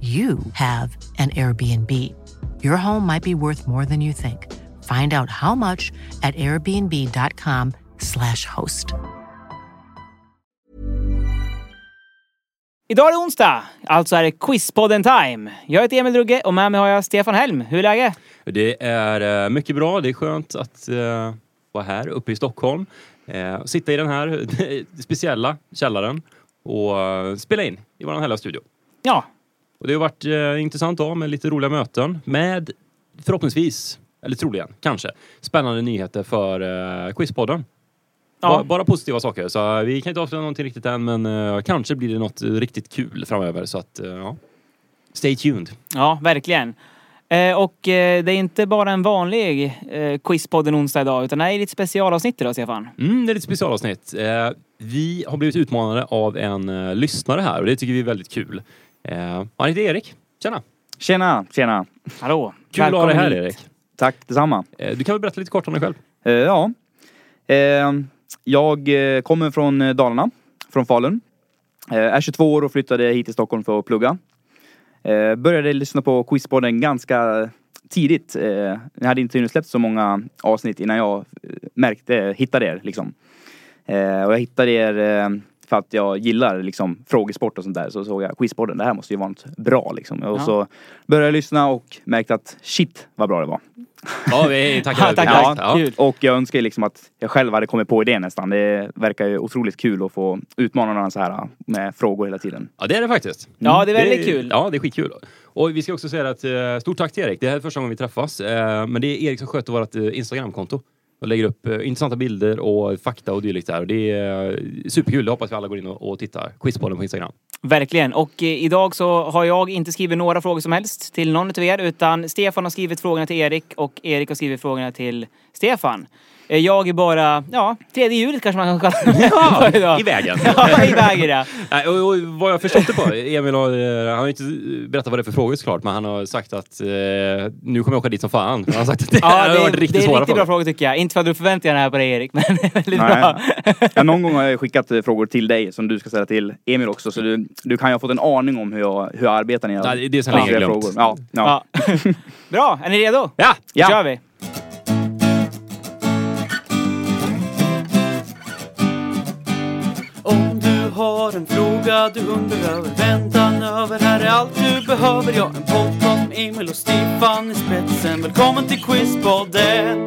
you have an Airbnb. Your home might be worth more than you think. Find out how much at airbnb.com/slash host. Idag är det onsdag, alltså är det Quizpodden time. Jag heter Emil Drugge och med mig har jag Stefan Helm. Hur är läget? Det är eh, mycket bra. Det är skönt att uh, vara här uppe i Stockholm. Uh, sitta i den här speciella källaren och uh, spela in i vår härliga studio. Ja, och det har varit eh, intressant dag med lite roliga möten med förhoppningsvis, eller troligen, kanske, spännande nyheter för eh, Quizpodden. Ja. Bara, bara positiva saker. Så eh, vi kan inte avslöja någonting riktigt än men eh, kanske blir det något riktigt kul framöver. Så att, eh, ja. Stay tuned. Ja, verkligen. Eh, och eh, det är inte bara en vanlig eh, Quizpodden onsdag idag utan det är ett specialavsnitt idag, Stefan. Mm, det är ett specialavsnitt. Eh, vi har blivit utmanade av en lyssnare här och det tycker vi är väldigt kul. Eh, han heter Erik. Tjena! Tjena, tjena. Hallå! Kul att ha dig här hit. Erik. Tack detsamma. Eh, du kan väl berätta lite kort om dig själv? Eh, ja. Eh, jag kommer från Dalarna, från Falun. Är 22 år och flyttade hit till Stockholm för att plugga. Började lyssna på Quizpodden ganska tidigt. Eh, jag hade inte hunnit släppt så många avsnitt innan jag märkte, hittade er liksom. Och jag hittade er för att jag gillar liksom frågesport och sånt där. Så såg jag Quizpodden, det här måste ju vara något bra liksom. Och Ja. så började jag lyssna och märkte att shit vad bra det var. Ja, vi tackar. Ja, tack, direkt. tack. Ja. Och jag önskar liksom att jag själv hade kommit på idén nästan. Det verkar ju otroligt kul att få utmana någon så här med frågor hela tiden. Ja, det är det faktiskt. Ja, det är väldigt kul. Ja, det är skitkul. Och vi ska också säga att eh, stort tack till Erik. Det här är första gången vi träffas. Eh, men det är Erik som sköter vårt eh, Instagramkonto. Och lägger upp eh, intressanta bilder och fakta och dylikt där. Och det är superkul. Det hoppas vi alla går in och, och tittar. Quizbollen på Instagram. Verkligen. Och eh, idag så har jag inte skrivit några frågor som helst till någon av er utan Stefan har skrivit frågorna till Erik och Erik har skrivit frågorna till Stefan. Eh, Jag är bara, ja, tredje hjulet kanske man kan kalla det idag. i vägen. Ja, i vägen ja. Nej, och, och vad jag förstått det på, Emil har, eh, han har inte berättat vad det är för frågor såklart, men han har sagt att eh, nu kommer jag åka dit som fan. Han har sagt att det, Ja, har det, varit är, riktigt det är svåra riktigt bra frågor. frågor tycker jag. Inte för att du förväntar dig det här på dig Erik, men det väldigt Nej. bra. Ja, någon gång har jag skickat eh, frågor till dig som du ska ställa till Emil också. Så du, du kan ju ha fått en aning om hur jag, hur jag arbetar när jag Nej, det är ställer länge glömt. frågor. Ja, ja. Ja. Bra, är ni redo? Ja! Då Ja. kör vi. En fråga du undrar Väntan över, här är allt du behöver Ja, en podcast med Emil och Stefan i spetsen Välkommen till Quizpodden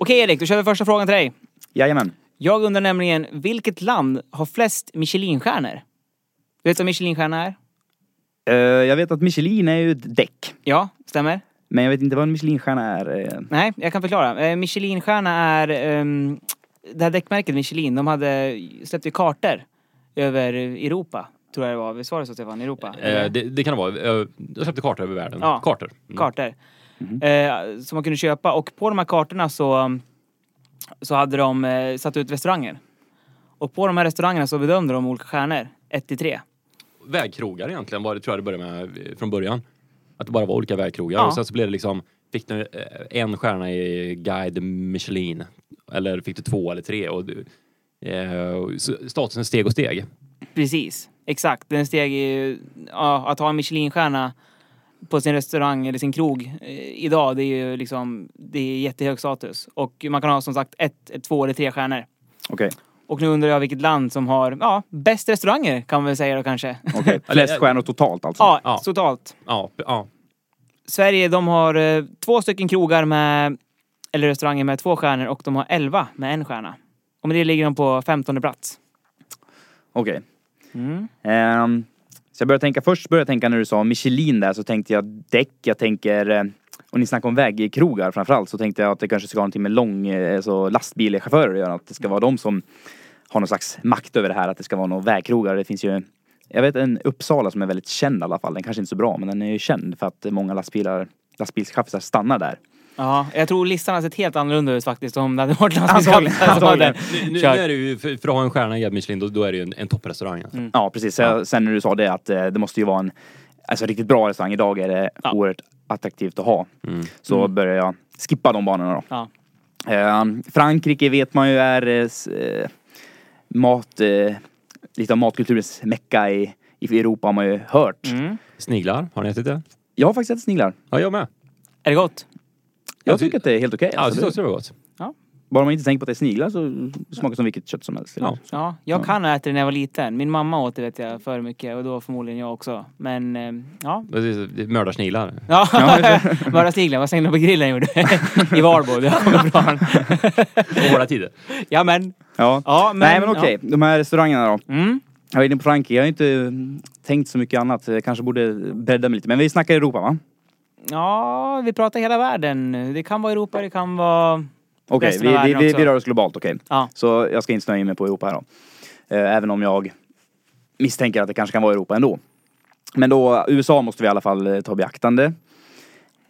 Okej Erik, då kör vi första frågan till dig. Jajamän. Jag undrar nämligen, vilket land har flest Michelinstjärnor? Du vet vad Michelinstjärna är? Eh, jag vet att Michelin är ju ett däck. Ja, stämmer. Men jag vet inte vad en Michelinstjärna är. eh. Nej, jag kan förklara. Eh, Michelinstjärna är... ehm, det här däckmärket Michelin, de hade släppt ju kartor över Europa. Tror jag det var. Visst var det så Stefan? Europa? Eh, det, det kan det vara. Eh, Jag släppte kartor över världen. Ja. Kartor. Mm. kartor. Eh, som man kunde köpa och på de här kartorna så, så hade de eh, satt ut restauranger. Och på de här restaurangerna så bedömde de olika stjärnor, 1 till 3. Vägkrogar egentligen var det, tror jag det började med eh, från början. Att det bara var olika vägkrogar. Ja. Och sen så blev det liksom, fick du eh, en stjärna i Guide Michelin. Eller fick du två eller tre. Och, du- eh, statusen steg och steg. Precis, exakt. Den steg i, ja, att ha en Michelinstjärna på sin restaurang eller sin krog eh, idag, det är ju liksom, det är jättehög status. Och man kan ha som sagt ett, ett två eller tre stjärnor. Okej. Och nu undrar jag vilket land som har, ja, bäst restauranger kan man väl säga då kanske. Okej, flest stjärnor totalt alltså? Ja, Ja. totalt. Ja, ja. Sverige, de har eh, två stycken krogar med, eller restauranger med två stjärnor och de har elva med en stjärna. Och med det ligger de på femtonde plats. Okej. Mm. Ehm, så jag började tänka, först började jag tänka när du sa Michelin där så tänkte jag däck, jag tänker eh, och ni snackar om vägkrogar framförallt så tänkte jag att det kanske ska ha någonting med lång, alltså lastbilschaufförer att göra. Att det ska vara de som har någon slags makt över det här, att det ska vara några vägkrogar. Det finns ju, jag vet en Uppsala som är väldigt känd i alla fall. Den kanske inte är så bra men den är ju känd för att många lastbilar, lastbilschaffisar stannar där. Ja, jag tror listan hade sett helt annorlunda ut faktiskt om det hade varit lastbilschaffisar. Nu, nu är det ju, för, för att ha en stjärna i Michelin, då, då är det ju en, en topprestaurang. Alltså. Ja precis, Så sen när du sa det att eh, det måste ju vara en alltså, riktigt bra restaurang. Idag är det Ja. oerhört attraktivt att ha. Mm. Så börjar jag skippa de banorna då. Ja. Eh, Frankrike vet man ju är eh, eh, mat, eh, lite av matkulturens mecka i, i Europa har man ju hört. Mm. Sniglar, har ni ätit det? Jag har faktiskt ätit sniglar. Ja, jag med. Är det gott? Jag Jag ty- tycker att det är helt okej. Ja, jag alltså, tyckte också det- det var gott. Bara man inte tänker på att det är sniglar så smakar det som vilket kött som helst. Ja. Ja, jag kan ha ätit det när jag var liten. Min mamma åt det vet jag för mycket och då förmodligen jag också. Men eh, ja. Är Mördarsniglar. Ja, bara sniglar. Vad slängde på grillen gjorde I Valbo. Det kommer bra. Och hårda tider. Ja men. Ja. Ja, men, Nej men okej, de här restaurangerna då. Mm. Jag är inne på Frankrike, jag har inte tänkt så mycket annat. Jag kanske borde bredda mig lite. Men vi snackar Europa va? ja, vi pratar hela världen. Det kan vara Europa, det kan vara... Okej, Resten vi, av vi, världen vi, vi rör oss globalt, okej. Ja. Så jag ska inte snöa in mig på Europa här då. Eh, Även om jag misstänker att det kanske kan vara Europa ändå. Men då, USA måste vi i alla fall eh, ta i beaktande.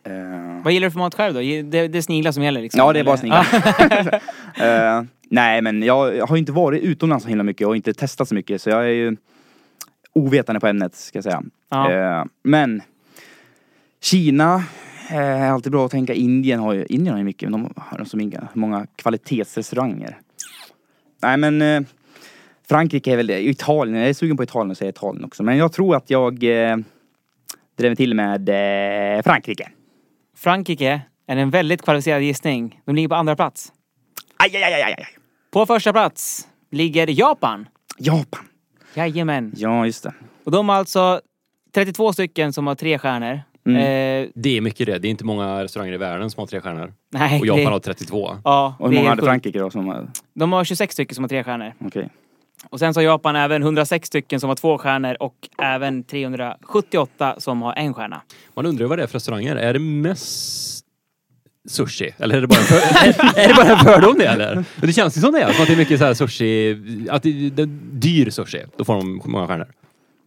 Eh, Vad gillar du för mat själv då? Det, det är sniglar som gäller liksom? Ja, det är bara eller? sniglar. Eh, nej, men jag, jag har inte varit utomlands så himla mycket och inte testat så mycket så jag är ju ovetande på ämnet ska jag säga. Ja. Eh, men Kina eh, alltid bra att tänka. Indien har ju, Indien har ju mycket, men de har så många, många kvalitetsrestauranger. Nej men eh, Frankrike är väl det. Italien, jag är sugen på Italien och säger Italien också. Men jag tror att jag eh, drämmer till med eh, Frankrike. Frankrike är en väldigt kvalificerad gissning. De ligger på andra plats. Aj, aj, aj, aj, aj. På första plats ligger Japan. Japan. Jajamän. Ja, just det. Och de har alltså 32 stycken som har tre stjärnor. Mm. Eh, Det är mycket det. Det är inte många restauranger i världen som har tre stjärnor. nej, Och Japan det, har 32. Ja, Och hur många hade sjukt. Frankrike då som var... De har 26 stycken som har tre stjärnor. Okej. Och sen så har Japan även 106 stycken som har två stjärnor och även 378 som har en stjärna. Man undrar vad det är för restauranger. Är det mest sushi? Eller är det bara en, för... är, är det bara en fördom det eller? Men det känns ju som det är. Som att det är mycket så här sushi, att det, det är dyr sushi. Då får de många stjärnor.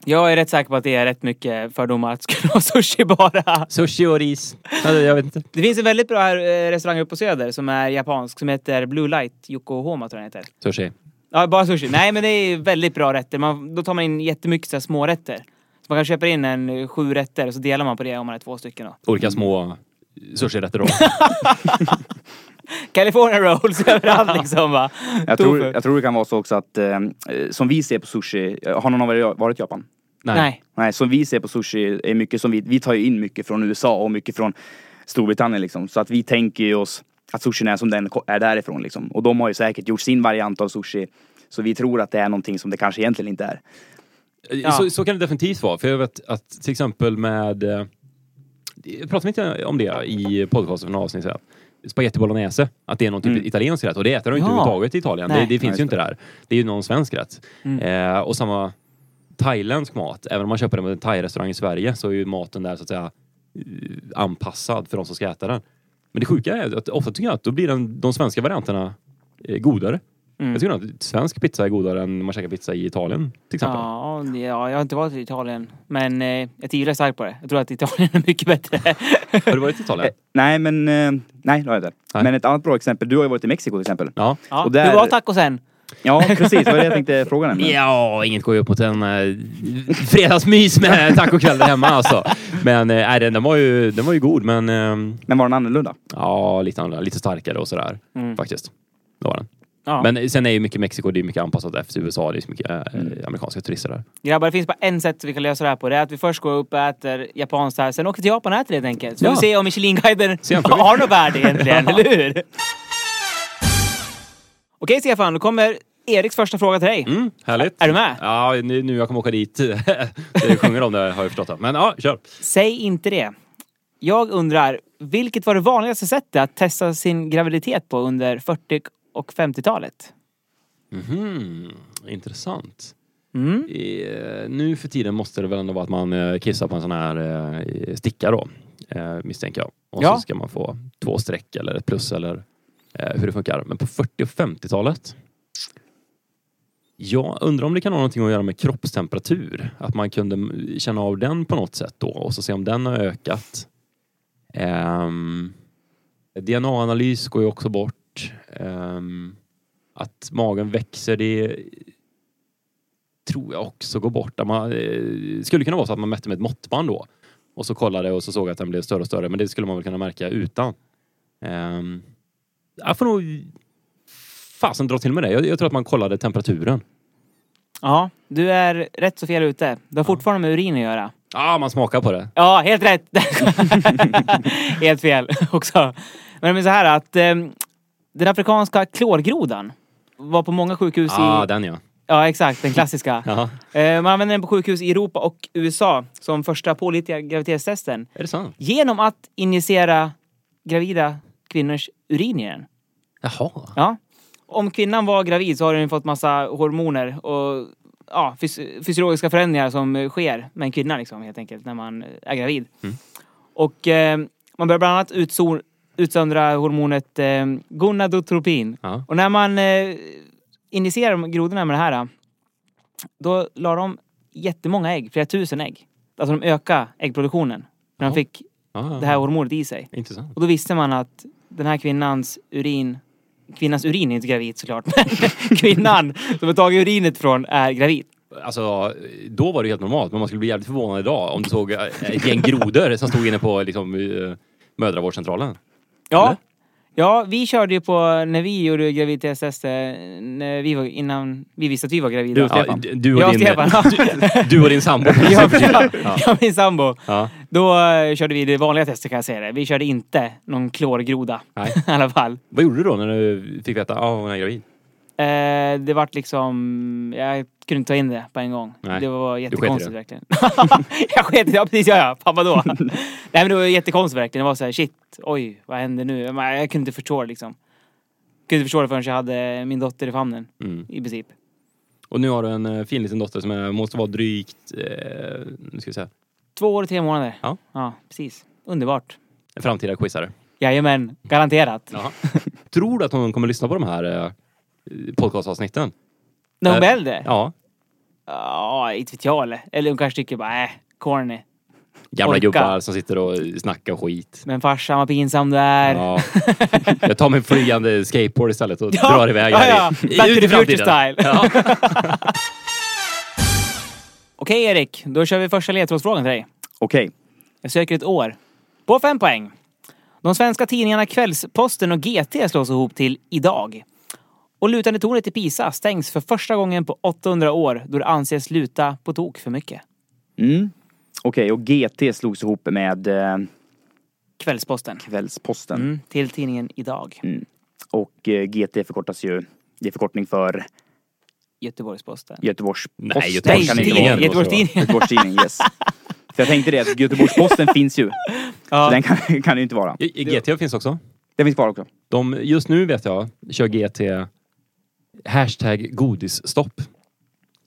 Jag är rätt säker på att det är rätt mycket fördomar att det skulle vara sushi bara. Sushi och ris. Alltså, jag vet inte. Det finns en väldigt bra eh, restaurang uppe på Söder som är japansk som heter Blue Light Yokohama tror jag den heter. Sushi. Ja, bara sushi. Nej, men det är väldigt bra rätter. Man, då tar man in jättemycket så här, små rätter. Så man kan köpa in en eh, sju rätter och så delar man på det om man är två stycken. Då. Olika små sushirätter då. California rolls överallt liksom va. Jag, tror, jag tror det kan vara så också att, eh, som vi ser på sushi, eh, har någon av er varit i Japan? Nej. Nej, som vi ser på sushi är mycket som vi, vi tar ju in mycket från USA och mycket från Storbritannien liksom. Så att vi tänker ju oss att sushin är som den är därifrån liksom. Och de har ju säkert gjort sin variant av sushi. Så vi tror att det är någonting som det kanske egentligen inte är. Ja. Så, så kan det definitivt vara. För jag vet att till exempel med... eh, Jag pratade inte om det i podcasten för några avsnitt sedan. Spaghetti bolognese, att det är någon typ Mm. italiensk rätt och det äter de inte Ja. överhuvudtaget i Italien. Nej. Det, det finns ju inte där. Det är ju någon svensk rätt. Mm. Eh, och samma thailändsk mat, även om man köper den på en thai-restaurang i Sverige så är ju maten där så att säga eh, anpassad för de som ska äta den. Men det sjuka är att ofta tycker jag att då blir den, de svenska varianterna eh, godare. Mm. Jag tycker att svensk pizza är godare än man käkar pizza i Italien till exempel. Ja, ja, jag har inte varit i Italien. Men eh, jag tvivlar starkt på det. Jag tror att Italien är mycket bättre. Har du varit i Italien? Eh, nej men, eh, nej det har jag inte. Nej. Men ett annat bra exempel, du har ju varit i Mexiko till exempel. Ja. Ja, Och där- Hur var tacosen? Ja precis, det var det jag tänkte fråga nämligen. Ja, inget går ju upp mot en äh, fredagsmys med tacokväll där hemma alltså. Men äh, nej, den, den, var ju, den var ju god, men ehm, Men var den annorlunda? ja, lite, annorlunda, lite starkare och sådär Mm. faktiskt. Det var den. Ja. Men sen är ju mycket Mexiko, det är mycket anpassat efter USA, det är så mycket äh, amerikanska turister där. Grabbar, det finns bara en sätt vi kan lösa det här på. Det är att vi först går upp och äter japanskt här, sen åker till Japan och äter det helt enkelt. Så får Ja. vi se om Michelin-guiden vi. har något värde egentligen, eller hur? Okej Stefan, då kommer Eriks första fråga till dig. Mm, härligt. Är du med? Ja, nu, nu jag kommer åka dit. jag sjunger om det har jag förstått. Men ja, kör. Säg inte det. Jag undrar, vilket var det vanligaste sättet att testa sin graviditet på under 40 och 50-talet? Mhm, intressant. Mm. Eh, nu för tiden måste det väl ändå vara att man eh, kissar på en sån här eh, sticka då, eh, misstänker jag. Och Ja. så ska man få två streck eller ett plus eller Eh, hur det funkar. Men på 40 och 50-talet? Jag undrar om det kan ha någonting att göra med kroppstemperatur. Att man kunde känna av den på något sätt då och så se om den har ökat. Ehm, um, DNA-analys går ju också bort. Um, att magen växer, det tror jag också går bort. Att Man, eh, skulle kunna vara så att man mätte med ett måttband då. Och så kollade och så såg att den blev större och större. Men det skulle man väl kunna märka utan. Um, jag får nog fasen dra till med det. Jag, jag tror att man kollade temperaturen. Ja, du är rätt så fel ute. Det har fortfarande med urin att göra. Ja, ah, man smakar på det. Ja, helt rätt! helt fel också. Men det är så här att eh, den afrikanska klorgrodan var på många sjukhus Ja, ah, i... den ja. Ja, exakt. Den klassiska. Eh, man använder den på sjukhus i Europa och USA som första pålitliga graviditetstesten. Är det sant? Genom att injicera gravida kvinnors urin i den. Jaha. Ja. Om kvinnan var gravid så har den fått massa hormoner och ja, fys- fysiologiska förändringar som sker med en kvinna liksom, helt enkelt när man är gravid. Mm. Och eh, man börjar bland annat utso- utsöndra hormonet eh, gonadotropin. Ja. Och när man eh, injicerar grodorna med det här då la de jättemånga ägg, flera tusen ägg. Alltså de ökade äggproduktionen när de Ja. fick Ah, det här hormonet i sig. Intressant. Och då visste man att den här kvinnans urin Kvinnans urin är inte gravid såklart, men kvinnan som har tagit urinet från är gravid. Alltså, då var det helt normalt, men man skulle bli jävligt förvånad idag om du såg eh, ett gäng grodor som stod inne på liksom, eh, mödravårdscentralen. Ja. Eller? Ja, vi körde ju på när vi gjorde graviditetstester när vi var, innan vi visste att vi var gravida. Du och Ja, Stefan. du, och Jag och din, Stefan. ja. du och din sambo. jag och min sambo. Ja. Då eh, körde vi det vanliga testet kan jag säga det. Vi körde inte någon klorgroda. Nej. I alla fall. Vad gjorde du då när du fick veta att ah, hon är gravid? Eh, det vart liksom... Jag kunde inte ta in det på en gång. Nej. Det var jättekonstigt det. verkligen. jag sket i det, ja precis, ja ja. Fan vadå? Nej men det var jättekonstigt verkligen. Det var så här, shit, oj, vad hände nu? Jag kunde inte förstå det liksom. Kunde inte förstå det förrän jag hade min dotter i famnen, Mm. i princip. Och nu har du en eh, fin liten dotter som är, måste vara drygt, eh, nu ska vi säga, Två år och tre månader. Ja. Ja, precis. Underbart. en framtida quizare. Jajamän, garanterat. Jaha. Tror du att hon kommer lyssna på de här eh, podcastavsnitten? När hon Eh, blir äldre? Ja. Ja, inte vet jag eller. Eller hon kanske tycker bara, äh, corny. Gamla Orka. gubbar som sitter och snackar skit. Men farsan vad pinsam du är. Ja. Jag tar min flygande skateboard istället och Ja, drar iväg ja, här ja. i, Back to ut i the future framtiden. style. Ja. Okej Erik, då kör vi första ledtrådsfrågan till dig. Okej. Jag söker ett år. På fem poäng. De svenska tidningarna Kvällsposten och GT slås ihop till Idag. Och lutande tornet i Pisa stängs för första gången på 800 år då det anses luta på tok för mycket. Mm. Okej, och GT slogs ihop med eh, Kvällsposten. Kvällsposten. Mm, till tidningen Idag. Och eh, GT förkortas ju, det är förkortning för Göteborgs-Posten. Göteborgs-Posten. Nej. Göteborgs-Tidningen. Göteborgs-Tidningen, yes. För jag tänkte det, att Göteborgs-Posten finns ju. Så Ja. den kan, kan det ju inte vara. GT finns också. Den finns kvar också. De, just nu vet jag, kör GT hashtag godisstopp.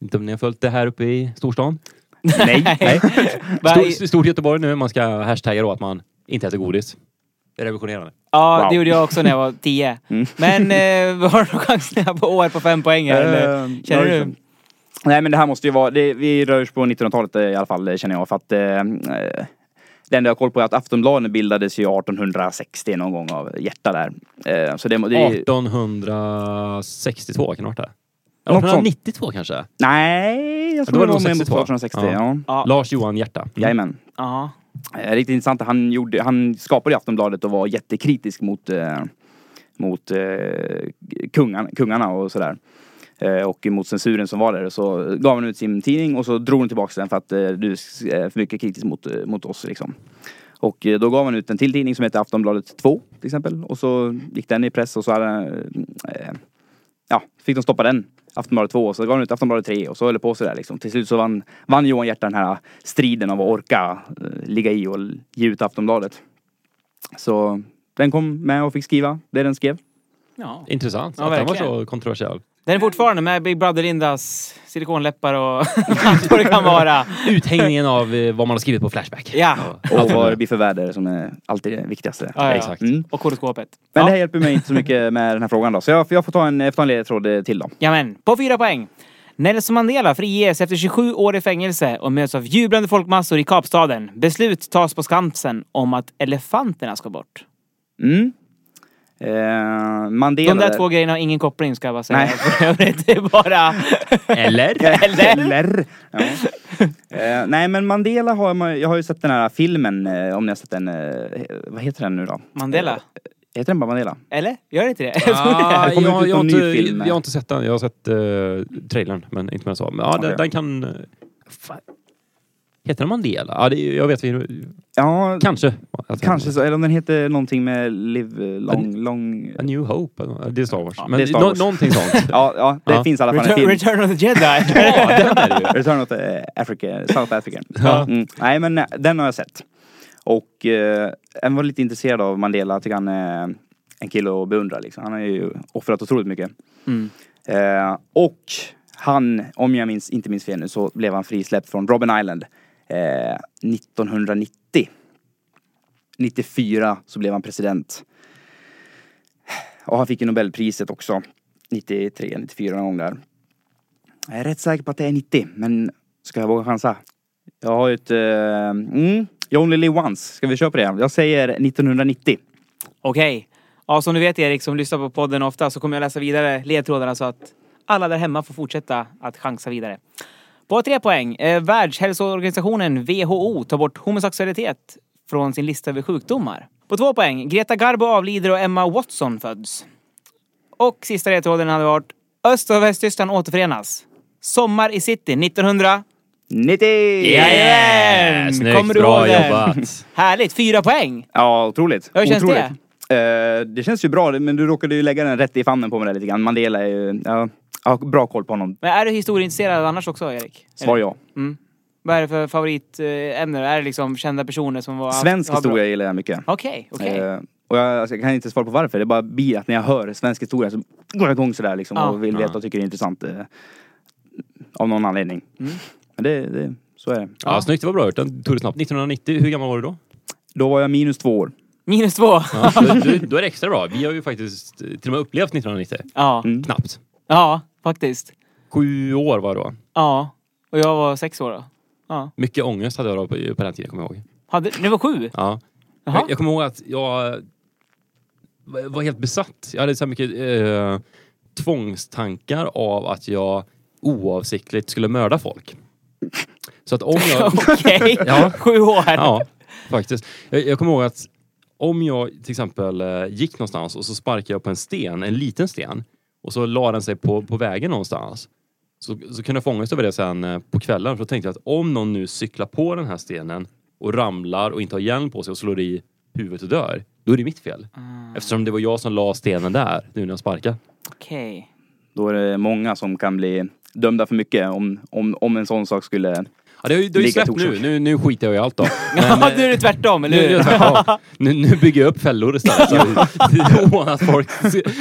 Inte om ni har följt det här uppe i storstan? Nej, nej. Stor, stort Göteborg nu, man ska hashtagga då att man inte äter godis. Det är revolutionerande. Ja, Wow. det gjorde jag också när jag var 10. Mm. Men eh, har du någon chans på år på fem poäng här, eller? Eh, Känner du? Nej men det här måste ju vara, det, vi rör oss på 1900-talet eh, i alla fall känner jag för att eh, eh, det enda jag har koll på är att Aftonbladet bildades ju 1860 någon gång av Hjärta där. Eh, så det, det är, 1862 kan det ha varit det? Något sånt. 1892 kanske? Nej, jag Ja, tror då det var var det med 62. 1860. Ja. Ja. Lars Johan Hjärta. Mm. Jajamän. Ja. Eh, Riktigt intressant. Han, gjorde, han skapade ju Aftonbladet och var jättekritisk mot, eh, mot eh, kungan, kungarna och sådär. Eh, och mot censuren som var där. Så gav han ut sin tidning och så drog han tillbaka den för att eh, du är för mycket kritisk mot, eh, mot oss liksom. Och då gav han ut en till tidning som heter Aftonbladet 2 till exempel. Och så gick den i press och så hade, eh, ja, fick de stoppa den. Aftonbladet 2 så gav han ut Aftonbladet 3 och så höll det på sådär liksom. Till slut så vann, vann Johan Hierta den här striden av att orka eh, ligga i och ge ut Aftonbladet. Så den kom med och fick skriva det den skrev. Ja. Intressant Ja, att den var så kontroversiell. Den är fortfarande med Big Brother-Lindas silikonläppar och allt vad det kan vara. Uthängningen av eh, vad man har skrivit på Flashback. Ja. Och vad det blir för väder som är alltid det viktigaste. Ja, ja. Exakt. Mm. Och horoskopet. Men ja. det här hjälper mig inte så mycket med den här frågan då. Så jag, jag får ta en, jag får ta en ledtråd eh, till då. Jamen, på fyra poäng. Nelson Mandela friges efter 27 år i fängelse och möts av jublande folkmassor i Kapstaden. Beslut tas på Skansen om att elefanterna ska bort. Mm. Eh, Mandela... De där två grejerna har ingen koppling ska jag bara säga. Nej. För övrigt, det är bara... Eller? Eller? Eller? Ja. Eh, nej men Mandela har man, jag har ju sett den här filmen, eh, om ni har sett den, eh, vad heter den nu då? Mandela? Heter den bara Mandela? Eller? Gör det inte det? Ah, det. Jag, jag, har inte, film jag har inte sett den. Jag har sett uh, trailern, men inte mer så. Men, ja, den, Okej. den kan... eh, Fan. Heter den Mandela? Ja, det, jag vet. vi- Ja, Kanske. kanske så. Eller om den heter någonting med Live long, long... A New Hope. Det är Star Wars. Ja, men det är Star Wars. någonting sånt. Ja, ja det Ja. finns i alla fall en Return, film. Return of the Jedi. ja, den är det ju. Return of the Africa, South African. Ja. Mm. Nej men eh, den har jag sett. Och eh, jag var lite intresserad av Mandela. Jag tycker han är en kille att beundra liksom. Han har ju offrat otroligt mycket. Mm. Eh, och han, om jag minns, inte minns fel nu, så blev han frisläppt från Robben Island eh, 1990. 94 så blev han president. Och han fick ju Nobelpriset också. 93, 94 någon gång där. Jag är rätt säker på att det är 90, men ska jag våga chansa? Jag har ju ett... Uh, mm, You only live once. Ska vi köra på det? Jag säger 1990. Okej. Ja, som du vet Erik, som lyssnar på podden ofta, så kommer jag läsa vidare ledtrådarna så att alla där hemma får fortsätta att chansa vidare. På tre poäng. Eh, Världshälsoorganisationen WHO tar bort homosexualitet från sin lista över sjukdomar. På två poäng. Greta Garbo avlider och Emma Watson föds. Och sista ledtråden hade varit Öst och Västtyskland återförenas. Sommar i city 1900... 90! Jajamän! Snyggt, Kommer du bra ihåg det? jobbat. Härligt! Fyra poäng! Ja, otroligt. Hur känns otroligt. det? det känns ju bra, men du råkade ju lägga den rätt i famnen på mig där lite grann. Mandela är ju... Ja, jag har bra koll på honom. Men är du historieintresserad annars också, Erik? Svar ja. Mm. Vad är det för favoritämne? Är det liksom kända personer som var... Svensk historia gillar jag mycket. Okej, okej. Eh, och jag, alltså, jag kan inte svara på varför, det bara blir att när jag hör svensk historia så går jag igång sådär liksom Ja. och vill veta Ja. och tycker det är intressant. Eh, av någon anledning. Mm. Men det, det, så är det. Ja, snyggt, det var bra gjort. Den tog det snabbt. 1990, hur gammal var du då? Då var jag minus två år. Minus två. Ja, då, då, då är det extra bra. Vi har ju faktiskt till och med upplevt 1990. Ja, Mm. Knappt. ja, faktiskt. Sju år var jag då. Ja. Och jag var sex år då. Ja. Mycket ångest hade jag då på, på den tiden, kommer jag ihåg. Hade, ni var sju? Ja. Jaha. Jag, jag kommer ihåg att jag var- helt besatt. Jag hade så mycket eh, tvångstankar av att jag oavsiktligt skulle mörda folk. Så att om jag... Okej. Ja. Sju år. Ja, faktiskt. Jag, jag kommer ihåg att om jag till exempel eh, gick någonstans och så sparkade jag på en sten, en liten sten, och så la den sig på, på vägen någonstans. Så, så kunde jag få ångest över det sen eh, på kvällen. För då tänkte jag att om någon nu cyklar på den här stenen och ramlar och inte har hjälm på sig och slår i huvudet och dör, då är det mitt fel. Eftersom det var jag som la stenen där, nu när jag sparkade. Okej. Då är det många som kan bli dömda för mycket om, om, om en sån sak skulle... Ja, det har ju, det har ju släppt nu. nu. Nu skiter jag i allt då. Men, nu är det tvärtom, eller Nu, nu, hur? tvärtom. nu, nu bygger jag upp fällor istället. Så, att folk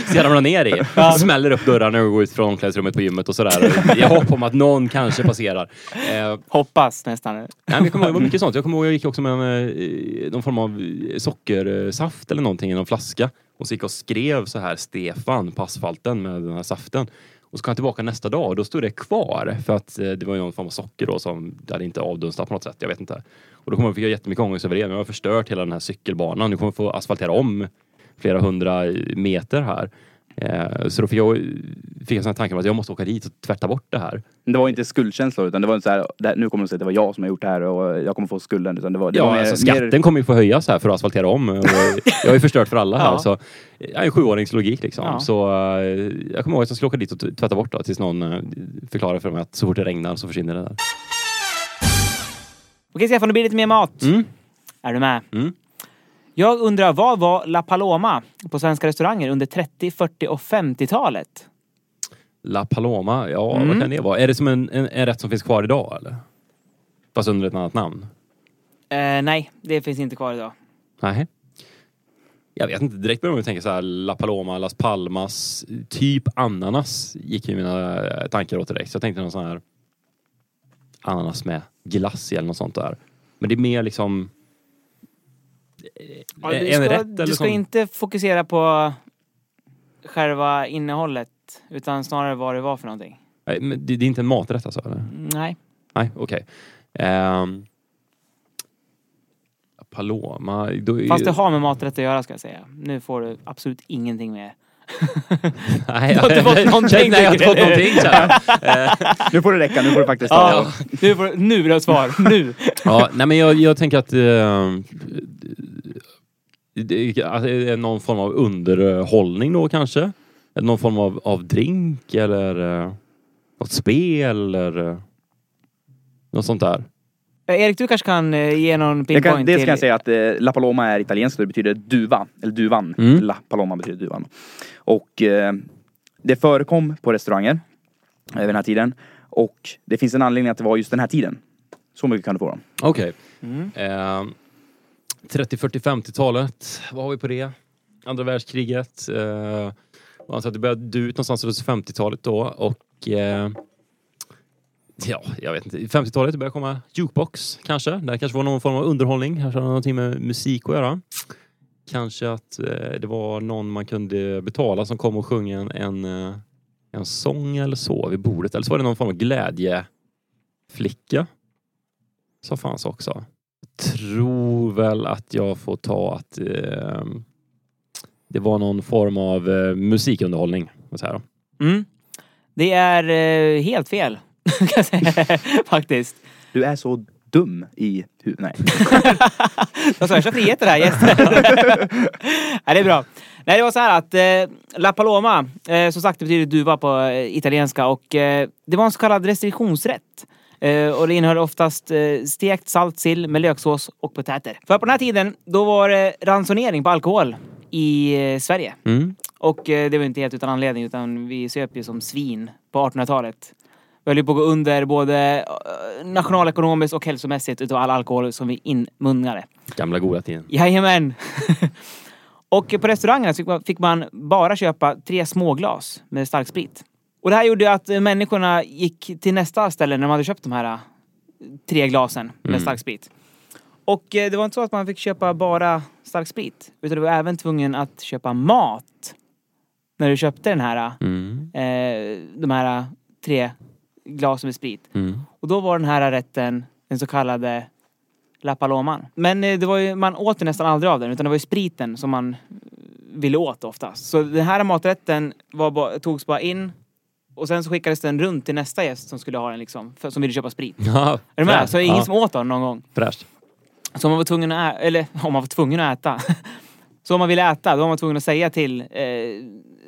ska ramla ner i. Smäller upp dörrarna och går ut från omklädningsrummet på gymmet och sådär. I hopp om att någon kanske passerar. Eh, Hoppas nästan. nej, men jag kommer ihåg, det var mycket sånt. Jag kommer ihåg jag gick också med en, eh, någon form av eh, sockersaft eller någonting i någon flaska. Och så gick jag och skrev så här Stefan på asfalten med den här saften. Och så kom jag tillbaka nästa dag och då stod det kvar. För att eh, det var någon form av socker då som det hade inte avdunstat på något sätt. Jag vet inte. Och då kommer jag fick jag jättemycket ångest över det. Men jag har förstört hela den här cykelbanan. Nu kommer jag få asfaltera om flera hundra meter här. Eh, så då fick jag, fick jag tanke om att jag måste åka dit och tvätta bort det här. Det var inte skuldkänslor utan det var inte så här, nu kommer de säga att det var jag som har gjort det här och jag kommer få skulden. Utan det var, det var Ja, mer, alltså skatten kommer ju få höjas här för att asfaltera om. Och jag har ju förstört för alla här. Ja. Så jag är en sjuårings logik liksom. Ja. Så eh, jag kommer ihåg att jag skulle åka dit och tvätta bort då, tills någon eh, förklarar för mig att så fort det regnar så försvinner det där. Okej Stefan, det blir lite mer mat. Mm. Är du med? Mm. Jag undrar, vad var La Paloma på svenska restauranger under 30, 40 och 50-talet? La Paloma, ja Mm. vad kan det vara? Är det som en, en, en rätt som finns kvar idag eller? Fast under ett annat namn? Eh, nej, det finns inte kvar idag. Nej. Jag vet inte, direkt börjar man tänka så här La Paloma, Las Palmas, typ ananas gick ju mina eh, tankar åt direkt. Så jag tänkte någon sån här ananas med glass eller något sånt där. Men det är mer liksom Ja, en ska, rätt eller du ska som... inte fokusera på själva innehållet, utan snarare vad det var för någonting. Men det, det är inte en maträtt alltså? Eller? Nej. Nej, okej. Ehm, Paloma, då är Fast det har med maträtt att göra ska jag säga. Nu får du absolut ingenting med. Nej, Du har inte fått någonting, Nej, jag har inte fått någonting Nu får det räcka, nu får du faktiskt ta. Ja, nu, får, nu vill jag svar. Nu! Ja, nej men jag, jag tänker att eh, det är någon form av underhållning då kanske? Någon form av, av drink eller eh, något spel eller eh, något sånt där. Erik, du kanske kan eh, ge någon Jag pinpoint kan, dels till... kan jag säga att eh, La Paloma är italienskt och det betyder duva, eller duvan. Mm. La Paloma betyder duvan. Och eh, det förekom på restauranger eh, vid den här tiden. Och det finns en anledning att det var just den här tiden. Så mycket kan du få dem. Okej. Mm. Eh, 30, 40, 50-talet. Vad har vi på det? Andra världskriget. Eh, alltså att det började dö ut någonstans runt 50-talet då och eh, Ja, jag vet inte. 50-talet det började komma jukebox kanske. Det kanske var någon form av underhållning. Kanske hade någonting med musik att göra. Kanske att eh, det var någon man kunde betala som kom och sjöng en, en, eh, en sång eller så vid bordet. Eller så var det någon form av glädjeflicka. Som fanns också. Tror väl att jag får ta att eh, det var någon form av eh, musikunderhållning. Så här. Mm. Det är eh, helt fel. jag. Faktiskt. Du är så dum i huvudet. Nej. De har värsta friheter här gäster. Nej, det är bra. Nej, det var så här att eh, La Paloma, eh, som sagt det betyder duva på eh, italienska och eh, det var en så kallad restriktionsrätt. Eh, och det innehöll oftast eh, stekt salt sill med löksås och potäter. För på den här tiden, då var det ransonering på alkohol i eh, Sverige. Mm. Och eh, det var inte helt utan anledning utan vi söp ju som svin på 1800-talet. Vi höll ju på att gå under både eh, nationalekonomiskt och hälsomässigt utav all alkohol som vi inmungade. Gamla goda tiden. Jajamän! och på restaurangerna fick man, fick man bara köpa tre småglas med starksprit. Och det här gjorde att människorna gick till nästa ställe när de hade köpt de här eh, tre glasen med Mm. starksprit. Och eh, det var inte så att man fick köpa bara starksprit. Utan du var även tvungen att köpa mat. När du köpte den här, Mm. eh, de här tre glasen med sprit. Mm. Och då var den här rätten den så kallade La Paloman. Men eh, det var ju, man åt ju nästan aldrig av den utan det var ju spriten som man eh, ville åt oftast. Så den här maträtten var bara, togs bara in och sen så skickades den runt till nästa gäst som skulle ha den liksom, för, som ville köpa sprit. Ja, Är du med? Så ingen ja, som åt den någon gång. Fräscht. Så om man var tvungen att äta, eller om man var tvungen att äta. så om man ville äta, då var man tvungen att säga till eh,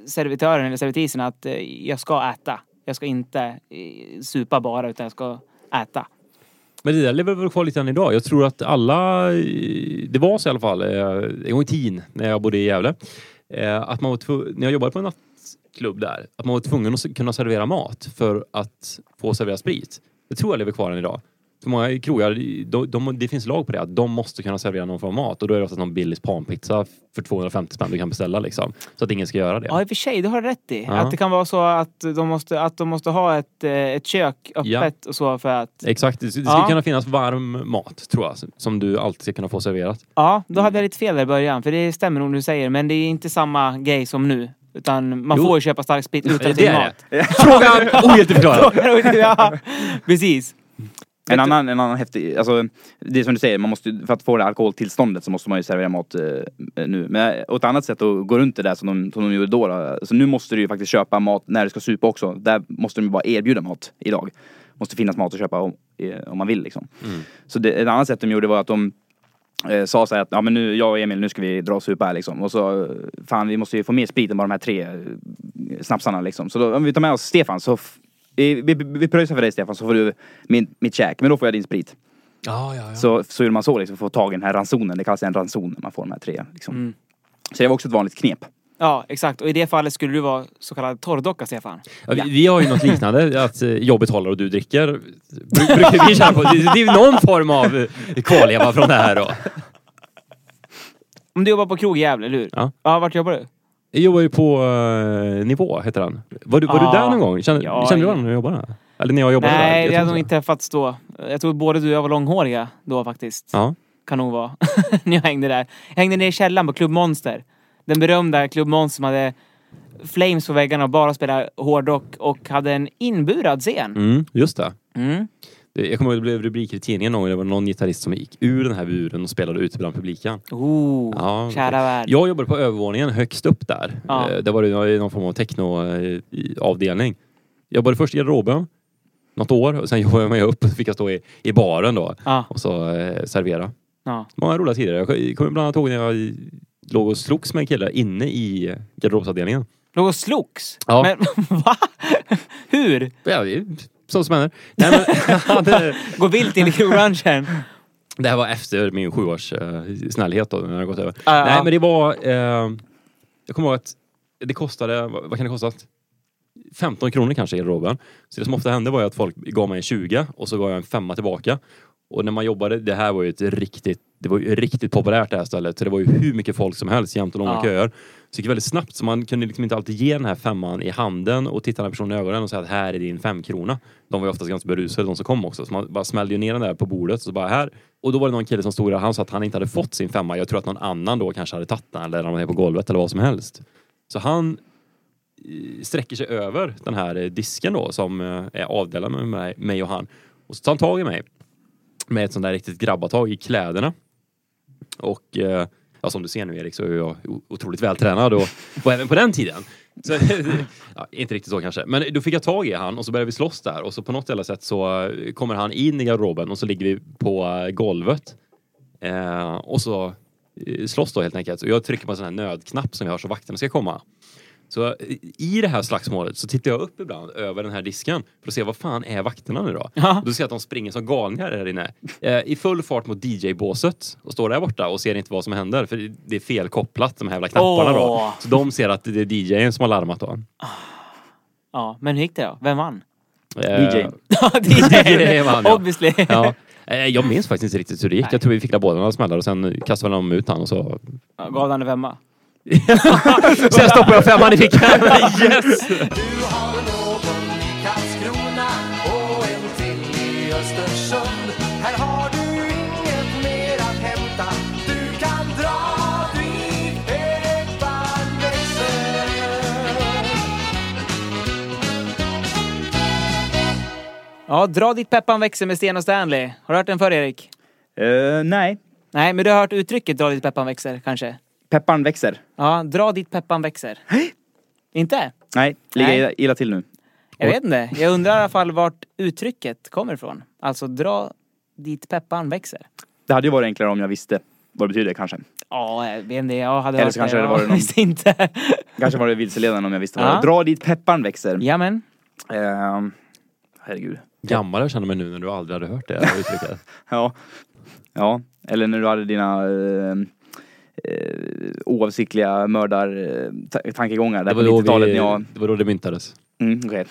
servitören eller servitrisen att eh, jag ska äta. Jag ska inte eh, supa bara utan jag ska äta. Men det där lever väl kvar lite än idag. Jag tror att alla, eh, det var så i alla fall, eh, en gång i tiden när jag bodde i Gävle, att man var tvungen, när jag jobbade på en nattklubb där, att man var tvungen att kunna servera mat för att få servera sprit. Det tror jag lever kvar än idag. Många krogar, de, de, det finns lag på det, att de måste kunna servera någon form av mat och då är det oftast någon Billys panpizza för 250 spänn du kan beställa liksom. Så att ingen ska göra det. Ja, i och för sig, det har du rätt i. Ja. Att det kan vara så att de måste, att de måste ha ett, eh, ett kök öppet Ja. och så för att... Exakt, det, det ska Ja. kunna finnas varm mat tror jag, som du alltid ska kunna få serverat. Ja, då hade jag lite fel där i början. För det stämmer nog du säger, men det är inte samma grej som nu. Utan man Jo. får ju köpa stark sprit utan är mat. Frågan ogiltigförklarad. ja, precis. En annan, en annan häftig, alltså det är som du säger, man måste, för att få det alkoholtillståndet så måste man ju servera mat eh, nu. Men och ett annat sätt att gå runt det där som de, som de gjorde då, då alltså nu måste du ju faktiskt köpa mat när du ska supa också. Där måste de ju bara erbjuda mat idag. Måste finnas mat att köpa om, eh, om man vill liksom. Så det, ett annat sätt de gjorde var att de eh, sa så här att ja men nu, jag och Emil, nu ska vi dra och supa här liksom. Och så, eh, fan vi måste ju få mer sprit än bara de här tre eh, snapsarna liksom. Så då, om vi tar med oss Stefan så eh, vi, vi, vi pröjsar för dig Stefan så får du min, mitt käk, men då får jag din sprit. Ja, ja, ja. Så, så gjorde man så liksom, för att få tag i den här ransonen. Det kallas en ranson när man får de här tre. Liksom. Mm. Så det var också ett vanligt knep. Ja, exakt. Och i det fallet skulle du vara så kallad torrdocka, Stefan. Ja, vi, vi har ju något liknande, att eh, jag betalar och du dricker. Bru- Brukar vi köra på. Det, det är någon form av eh, kvarleva från det här då. Om du jobbar på krog i Gävle, eller hur? Ja. ja. Vart jobbar du? Jag jobbar ju på uh, Nivå, heter han. Var du, var Ja. du där någon gång? Kände, Ja, kände du varandra när du jobbade där? Eller när jag jobbade där? Nej, Jag vi tror hade nog inte. träffats då. Jag tror både du och jag var långhåriga då faktiskt. Ja. Kan nog vara. när jag hängde där. Jag hängde nere i källaren på Club Monster. Den berömda Club Monster som hade flames på väggarna och bara spelade hårdrock och hade en inburad scen. Mm, just det. Mm. Det- Jag kommer ihåg det blev rubriker i tidningen någon gång. Det var någon gitarrist som gick ur den här buren och spelade ute bland publiken. Oh, Ja, kära värld. Jag jobbade på övervåningen högst upp där. Ja. Eh, Där var det någon form av techno-avdelning. Jag jobbade först i garderoben, något år, och sen jobbade jag upp och fick jag stå i, i baren då Ja, och så eh, servera. ja. Många roliga tider. Jag kommer bland annat ihåg när jag låg och slogs med en kille inne i garderobsavdelningen. Låg och slogs? Ja. Men va? Hur? Ja, sånt som händer. Nej, men, hade, Gå vilt in i krogbranschen? det här var efter min sjuårs eh, snällhet då, när jag gått över. Ja. Nej men det var, eh, jag kommer ihåg att det kostade, vad, vad kan det kosta? 15 kronor kanske i garderoben. Så det som ofta hände var ju att folk gav mig en 20 och så gav jag en femma tillbaka. Och när man jobbade, det här var ju ett riktigt, det var ju riktigt populärt det här stället. Så det var ju hur mycket folk som helst jämt och långa Ja. köer. Så det gick väldigt snabbt så man kunde liksom inte alltid ge den här femman i handen och titta den här personen i ögonen och säga att här är din femkrona. De var ju oftast ganska berusade de som kom också. Så man bara smällde ju ner den där på bordet och så bara här. Och då var det någon kille som stod där, han sa att han inte hade fått sin femma. Jag tror att någon annan då kanske hade tagit den eller ramlat ner på golvet eller vad som helst. Så han eh, sträcker sig över den här eh, disken då som eh, är avdelad med mig, mig och han. Och så tar han tag i mig med ett sånt där riktigt grabbatag i kläderna. Och eh, ja, som du ser nu Erik så är jag otroligt vältränad och, och även på den tiden. Så, ja, inte riktigt så kanske. Men då fick jag tag i han och så började vi slåss där och så på något jävla sätt så eh, kommer han in i garderoben och så ligger vi på eh, golvet. Eh, och så eh, slåss då helt enkelt. Och jag trycker på en sån här nödknapp som vi har så vakterna ska komma. Så eh, i det här slagsmålet så tittar jag upp ibland över den här disken för att se vad fan är vakterna nu då? Ja. Och då ser jag att de springer som galningar där inne. Eh, I full fart mot DJ-båset och står där borta och ser inte vad som händer för det- är fel kopplat de här jävla knapparna då. Åh. Så de ser att det är DJn som har larmat då. Ja, men hur gick det då? Vem vann? Eh, DJ. Ja, DJ! Vann, ja. Obviously. Ja. Eh, Jag minns faktiskt inte riktigt hur det gick. Nej. Jag tror vi fick båda några smällar och sen kastade de ut han och så... Gav han en femma? Sen stoppade jag femman i fickan. Yes! Ja, Dra dit peppan växer med Sten och Stanley. Har du hört den förr Erik? Eh, nej. Nej, men du har hört uttrycket dra dit peppan växer kanske? Pepparn växer. Ja, dra dit peppan växer. Inte? Nej, ligger Nej. illa, till nu. Jag vet inte. Jag undrar i alla fall vart uttrycket kommer ifrån. Alltså dra dit peppan växer. Det hade ju varit enklare om jag visste vad det betyder kanske. Ja, jag vet inte. Jag hade Eller så kanske det. det var någon- visste inte. Kanske var det vilseledande om jag visste vad Ja. det var. Dra dit pepparn växer. Jamen. Ehm, herregud. Gammal jag känner mig nu när du aldrig hade hört det uttrycket. Ja. Ja, eller när du hade dina eh, oavsiktliga mördartankegångar där Det på var, då 90-talet vi, när jag... det var då det myntades. Mm, okej.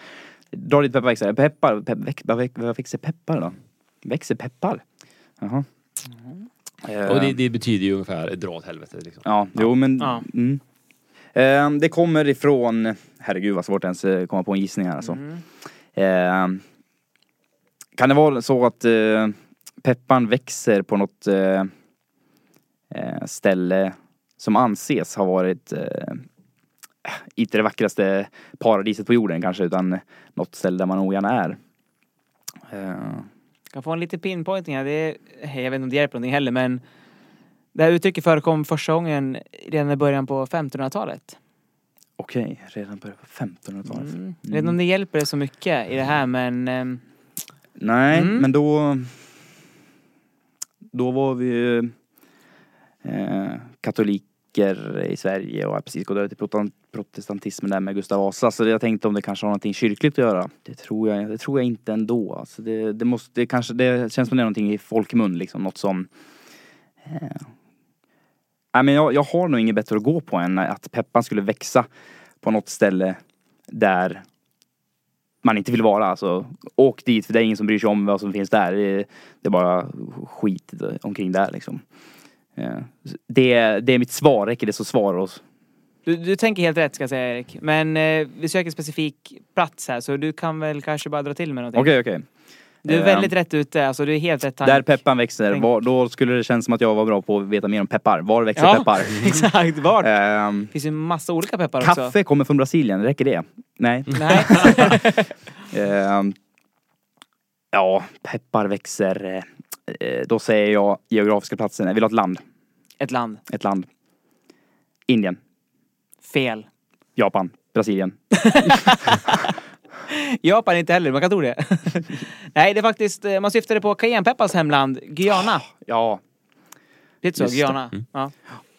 Dra dit peppar växer. Peppar, pepp, väx, vad väx- vad växer peppar då? Växer peppar? Jaha. Eh, Och det, det betyder ju ungefär dra åt helvete. Liksom. Ja, jo men... Ja. Mm. Eh, det kommer ifrån... Herregud vad svårt ens eh, komma på en gissning här alltså. Mm. Eh, kan det vara så att eh, pepparn växer på något eh, eh, ställe som anses ha varit eh, inte det vackraste paradiset på jorden kanske utan något ställe där man ogärna är. Eh, Kan få en lite pinpointing här. Det är, jag vet inte om det hjälper någonting heller men det här uttrycket förekom första gången redan i början på 1500-talet. Okej, redan början på 1500-talet. Mm. Jag vet inte om det hjälper så mycket i det här men ehm, Nej, Mm. men då... Då var vi ju eh, katoliker i Sverige och har precis gått över till protestantismen där med Gustav Vasa. Så jag tänkte om det kanske har någonting kyrkligt att göra. Det tror jag, det tror jag inte ändå. Alltså det, det, måste, det, kanske, det känns som det är någonting i folkmun liksom. Något som... Eh, Nej, men jag, jag har nog inget bättre att gå på än att peppan skulle växa på något ställe där man inte vill vara. Alltså, åk dit för det är ingen som bryr sig om vad som finns där. Det är, det är bara skit omkring där liksom. Eh, Det, det är mitt svar, räcker det så svara oss. Du, du tänker helt rätt ska jag säga Erik. Men eh, vi söker specifik plats här så du kan väl kanske bara dra till med någonting. Okej, okej. Du är Eh, väldigt rätt ute, alltså du är helt rätt tank. Där pepparn växer, var, då skulle det kännas som att jag var bra på att veta mer om peppar. Var växer Ja, peppar? exakt. Vart? Ehm, Det finns ju massa olika peppar också. kaffe kommer från Brasilien, räcker det? Nej. Nej. Ehm, ja, peppar växer. Eh, Då säger jag geografiska platsen. Jag vill ha ett land. Ett land. Ett land. Indien. Fel. Japan. Brasilien. Japan inte heller, man kan tro det. Nej, det är faktiskt, eh, man syftade på cayennepeppars hemland, Guyana. Ja. Det är så. Guyana. Ja.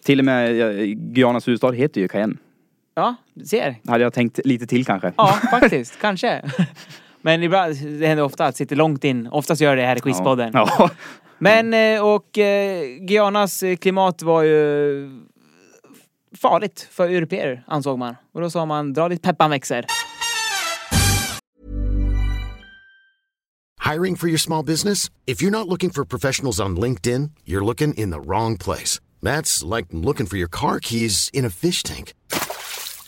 Till och med eh, Guyanas huvudstad heter ju Cayenne. ja, du ser. Hade jag tänkt lite till kanske. Ja, faktiskt. Kanske. Men ibland, det händer ofta att det sitter långt in. Oftast gör det här i Quizpodden. Ja. ja. Men, eh, och eh, Guyanas eh, klimat var ju farligt för europeer, ansåg man. Och då sa man, dra dit peppan växer. Hiring for your small business? If you're not looking for professionals on LinkedIn, you're looking in the wrong place. That's like looking for your car keys in a fish tank.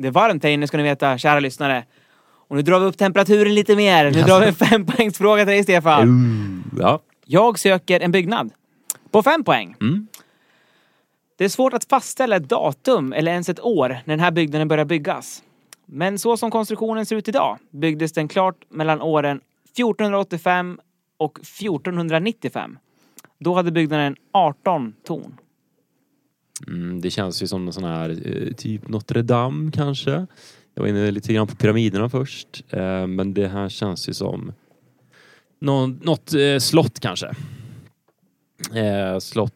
Det är varmt här inne ska ni veta, kära lyssnare. Och nu drar vi upp temperaturen lite mer. Nu drar vi en fempoängsfråga till dig, Stefan. Ja. Jag söker en byggnad. På fem poäng. Mm. Det är svårt att fastställa ett datum eller ens ett år när den här byggnaden börjar byggas. Men så som konstruktionen ser ut idag byggdes den klart mellan åren 1485 och 1495. Då hade byggnaden 18 torn. Mm, det känns ju som en sån här eh, typ Notre Dame kanske. Jag var inne lite grann på pyramiderna först. Eh, men det här känns ju som någon, något eh, slott kanske. Slott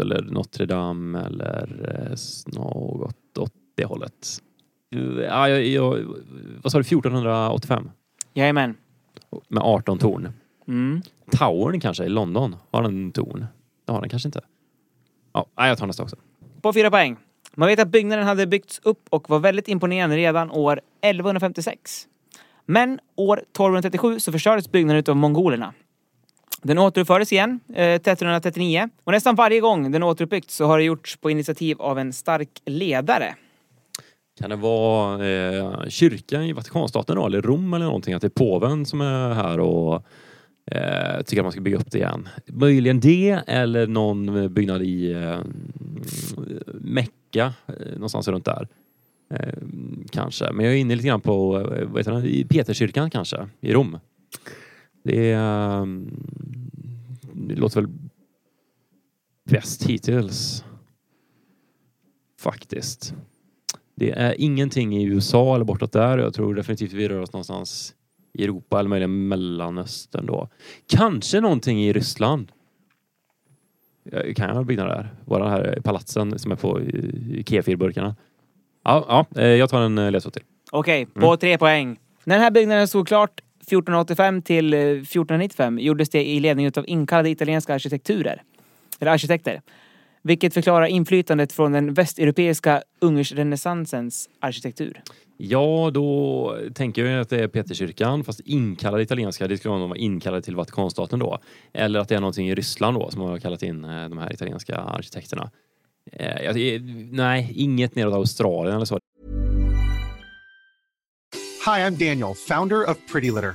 eller Notre Dame eller något åt det hållet. Ja, jag, jag, vad sa du, 1485? Jajamän. Med 18 torn. Mm. Towern kanske i London har en torn. Det har den kanske inte. Ja, jag tar nästa också. På fyra poäng. Man vet att byggnaden hade byggts upp och var väldigt imponerande redan år 1156. Men år 1237 så förstördes byggnaden utav mongolerna. Den återuppfördes igen eh, 1339 och nästan varje gång den återuppbyggts så har det gjorts på initiativ av en stark ledare. Kan det vara eh, kyrkan i Vatikanstaten då, eller Rom eller någonting? Att det är påven som är här och eh, tycker att man ska bygga upp det igen. Möjligen det eller någon byggnad i eh, Mecka, eh, någonstans runt där. Eh, kanske, men jag är inne lite grann på eh, vad heter det, i Peterskyrkan kanske, i Rom. Det, är, eh, det låter väl bäst hittills. Faktiskt. Det är ingenting i USA eller bortåt där. Jag tror definitivt vi rör oss någonstans i Europa eller möjligen Mellanöstern då. Kanske någonting i Ryssland. Jag kan jag byggnader där? Våra här palatsen som är på i kefirburkarna. Ja, ja, eh, jag tar en eh, ledtråd till. Okej, på tre poäng. När den här byggnaden stod klart 1485 till eh, 1495 gjordes det i ledning av inkallade italienska arkitekturer. Eller arkitekter. Vilket förklarar inflytandet från den västeuropeiska ungersrenässansens arkitektur. Ja, då tänker jag att det är Peterskyrkan, fast inkallad italienska, det skulle vara inkallade till Vatikanstaten då. Eller att det är någonting i Ryssland då som har kallat in eh, de här italienska arkitekterna. Eh, eh nej, inget neråt Australien eller så. Hi, I'm Daniel, founder of Pretty Litter.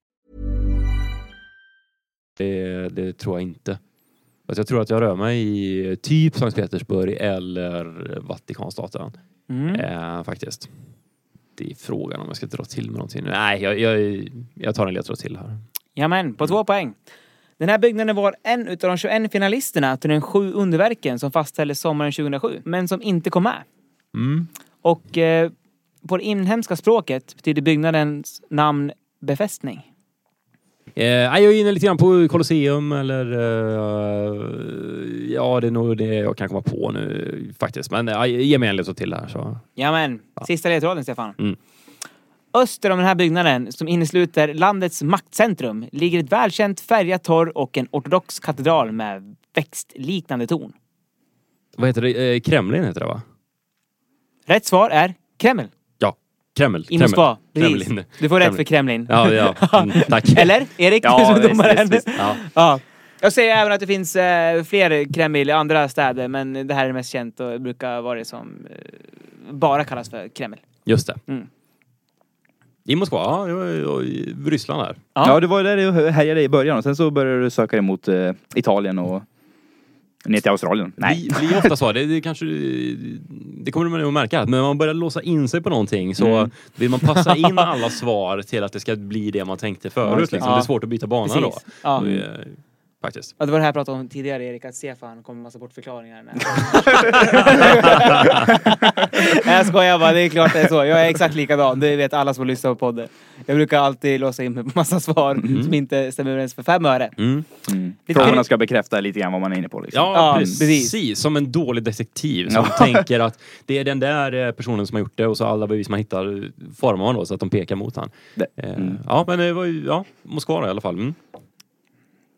Det, det tror jag inte. Alltså jag tror att jag rör mig i typ Sankt Petersburg eller Vatikanstaten. Mm. Eh, faktiskt. Det är frågan om jag ska dra till med någonting. Nej, jag, jag, jag tar en ledtråd till här. Jamen, på två poäng. Den här byggnaden var en utav de 21 finalisterna till den sju underverken som fastställdes sommaren 2007, men som inte kom med. Mm. Och eh, på det inhemska språket betyder byggnadens namn befästning. Eh, jag är inne lite grann på Colosseum eller... Eh, ja, det är nog det jag kan komma på nu faktiskt. Men eh, ge mig en ledtråd till här så... Jamen, sista ledtråden Stefan. Mm. Öster om den här byggnaden, som innesluter landets maktcentrum, ligger ett välkänt färgat torg och en ortodox katedral med växtliknande torn. Vad heter det? Eh, Kremlin heter det va? Rätt svar är Kreml. Ja, Kreml. I. Moskva. Kremlin. Du får rätt för Kremlin. Ja, ja. Mm, tack. Eller? Erik, Ja, du som visst, domaren. visst, visst. Ja. Ja. Jag säger även att det finns eh, fler Kreml i andra städer, men det här är det mest känt och brukar vara det som eh, bara kallas för Kreml. Just det. Mm. I Moskva, ja. det var i Ryssland där. Ja, det var där det härjade i början och sen så började du söka dig mot eh, Italien och ner till Australien. Nej. Det blir ofta så. Det, det, kanske, det kommer man nog märka. Men när man börjar låsa in sig på någonting så Mm. vill man passa in alla svar till att det ska bli det man tänkte förut. liksom. Ja. Det är svårt att byta bana då. Precis. Ja. Faktiskt. Ja, det var det här jag pratade om tidigare Erik, att Stefan kommer med massa bortförklaringar. Nej. Jag skojar bara, det är klart det är så. Jag är exakt likadan, det vet alla som lyssnar på podden. Jag brukar alltid låsa in mig på massa svar som inte stämmer överens för fem öre. Mm. Lite Frågorna ska bekräfta lite grann vad man är inne på. Liksom. Ja, precis. Som en dålig detektiv som Ja. tänker att det är den där eh, personen som har gjort det och så alla bevis man hittar formar man då så att de pekar mot han. Eh, Ja, men det var ju, ja, Moskva då, i alla fall.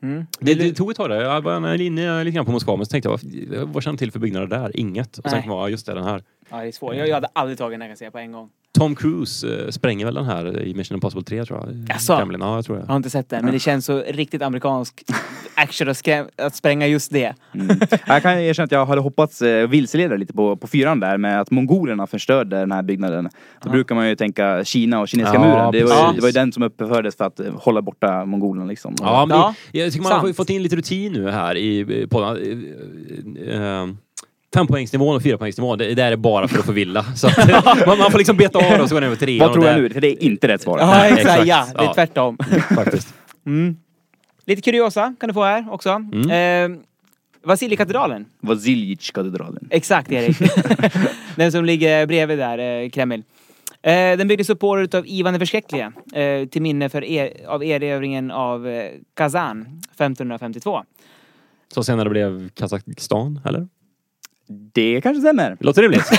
Mm. Det, det tog ett tag där. Jag var inne lite grann på Moskva men så tänkte jag, vad, vad känner till för byggnader där? Inget. Och sen kom jag, ja, just det, den här. Ja, det är svårt. Jag, jag hade aldrig tagit den här kan jag säga på en gång. Tom Cruise eh, spränger väl den här i Mission Impossible 3 tror jag. Kremlin. Ja, jag tror Jag jag. har inte sett den, men det känns så riktigt amerikansk action att, skräm- att spränga just det. Jag kan erkänna att jag hade hoppats eh, vilseleda lite på, på fyran där med att mongolerna förstörde den här byggnaden. Då brukar man ju tänka Kina och kinesiska Ja, muren. Det var, ju, det var ju den som uppfördes för att eh, hålla borta mongolerna liksom. Ja, men Ja, det, jag tycker man har sant. fått in lite rutin nu här i podden. Fempoängsnivån och fyrapoängsnivån, det, det är bara för att förvilla. Så att, man, man får liksom beta av och så går den över trean. Vad tror jag där- nu? För det är inte rätt svar. Ja, exakt. Ja, det är Ja. tvärtom. Faktiskt. Mm. Lite kuriosa kan du få här också. Mm. Eh, Vasilikatedralen. Vasiljitj-katedralen. Exakt Erik. den som ligger bredvid där, eh, Kreml. Eh, den byggdes upp på året av Ivan den förskräcklige eh, till minne för er, av erövringen av eh, Kazan 1552. Så senare blev Kazakstan, eller? Det kanske stämmer. Låter rimligt.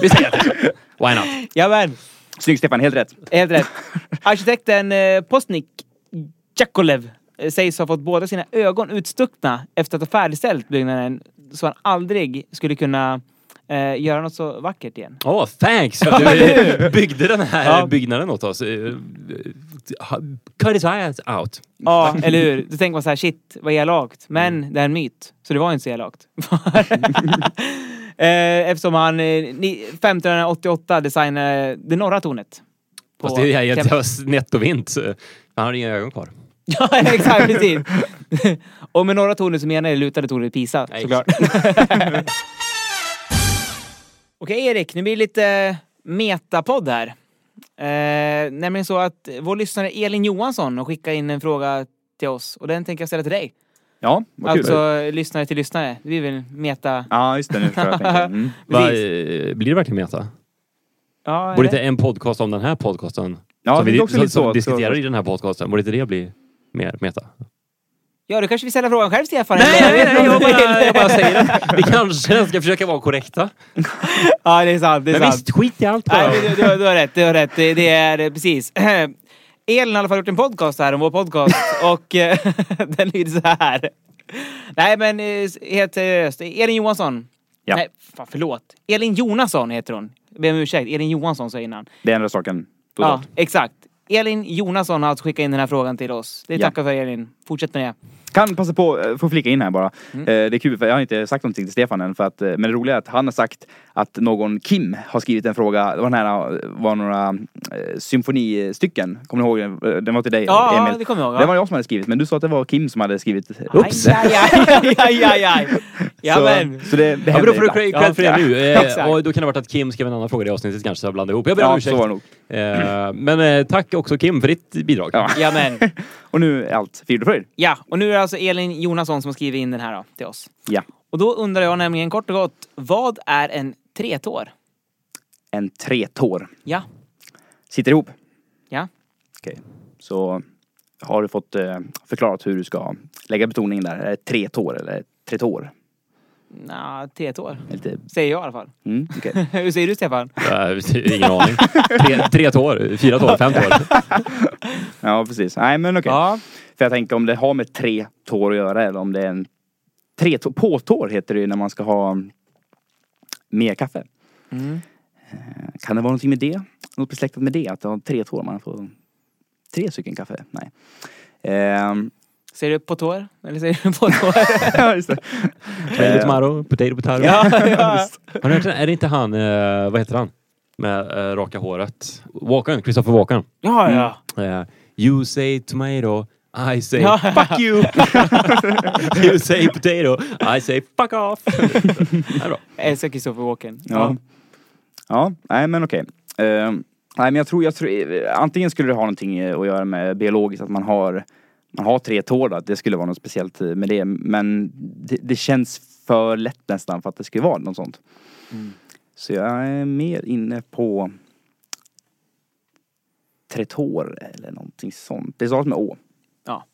Vi säger det. Why not? Jajamän, Snyggt Stefan, helt rätt. helt rätt. Arkitekten eh, Postnik Jakolev eh, sägs ha fått båda sina ögon utstuckna efter att ha färdigställt byggnaden så han aldrig skulle kunna eh, göra något så vackert igen. Åh, thanks för att du byggde den här Ja. byggnaden åt oss. Eh, cut his eyes out. Ja, eller hur? Då tänker man så här, shit vad elakt. Men det är en myt. Så det var inte så elakt. Eh, Eftersom han eh, ni- 1588 designade det norra tornet. Fast det är ju nettovint. Han har inga ögon kvar. Ja, exakt, precis. Och med norra tornet så menar jag det lutade tornet i Pisa, såklart. Okej Erik, nu blir det lite metapodd här. Eh, nämligen så att vår lyssnare Elin Johansson har skickat in en fråga till oss och den tänker jag ställa till dig. Ja, vad kul. Alltså lyssnare till lyssnare. Vi vill meta... Ja, just det. Nu förstår jag. tänker. Mm. Va, eh, blir det verkligen meta? Ja, Borde inte en podcast om den här podcasten, Ja, som det vi är också som, lite som så. diskuterar så. i den här podcasten, borde inte det bli mer meta? Ja, då kanske vi ställer frågan själv Stefan. Nej, nej, nej, jag bara, jag bara säger att vi kanske ska försöka vara korrekta. Ja, det är sant. Det är Men sant. visst, skit i allt bara. Nej, du, du, du har rätt, du har rätt. Det, det är precis. Elin har i alla fall gjort en podcast här om vår podcast och eh, den lyder så här. Nej men eh, helt seriöst. Elin Johansson. Ja. Nej, fan förlåt. Elin Jonasson heter hon. Jag ber om ursäkt. Elin Johansson sa jag innan. Det ändrar saken Ja, exakt. Elin Jonasson har alltså skickat in den här frågan till oss. Det Ja. tackar för Elin. Fortsätt med det. Kan passa på, eh, få flika in här bara. Mm. Eh, Det är kul för jag har inte sagt någonting till Stefan än för att, eh, men det roliga är att han har sagt att någon Kim har skrivit en fråga, det var, den här, eh, var några eh, symfonistycken, kommer du ihåg den? Den var till dig Ja, Emil. det kommer jag ihåg. Det Ja. var jag som hade skrivit, men du sa att det var Kim som hade skrivit. Aj, aj, aj, aj, aj, aj. Ja, så, men. så det, det Ja, men då får du ibland. cred Ja, för det nu. Eh, och då kan det ha varit att Kim skrev en annan fråga i avsnittet kanske, så jag blandade ihop. Jag ber om Ja, ursäkt. så var det nog. Eh, men eh, tack också Kim för ditt bidrag. Ja. Ja, men. Och nu är allt frid och fröjd. Ja, och nu är det alltså Elin Jonasson som har skrivit in den här då, till oss. Ja. Och då undrar jag nämligen kort och gott, vad är en tretår? En tretår. Ja. Sitter ihop. Ja. Okej. Så har du fått eh, förklarat hur du ska lägga betoningen där? Är det tre tår eller tre tår? Nja, tretår. Lite... Säger jag i alla fall. Mm, okej. Hur säger du Stefan? Eh, ingen aning. Tre, tre tår, fyra tår, fem tår. Ja, precis. Nej, men okej. Ja. För jag tänker om det har med tre tår att göra eller om det är en tre tår, påtår heter det ju när man ska ha mer kaffe. Mm. Eh, Kan det vara någonting med det? Något besläktat med det? Att det har tre tår, man får tre stycken kaffe? Nej. Ehm, Säger du på tår? Eller säger du på tår? ja, just det. Tomato, tomato, potato, potato. ja, ja. Har ni hört den? Är det inte han, eh, vad heter han? Med eh, raka håret. Walken, Christopher Walken. ja, ja. Eh, you say tomato, I say Ja. fuck you. you say potato, I say fuck off. det är bra. Jag älskar Christopher Walken. Ja. Ja, nej men okej. Ehm, nej men jag tror, jag tror, eh, antingen skulle det ha någonting eh, att göra med biologiskt, att man har, man har tre tår då, det skulle vara något speciellt eh, med det. Men det, det känns för lätt nästan för att det skulle vara något sånt. Mm. Så jag är mer inne på tretår eller någonting sånt. Det stavas med å. Ja.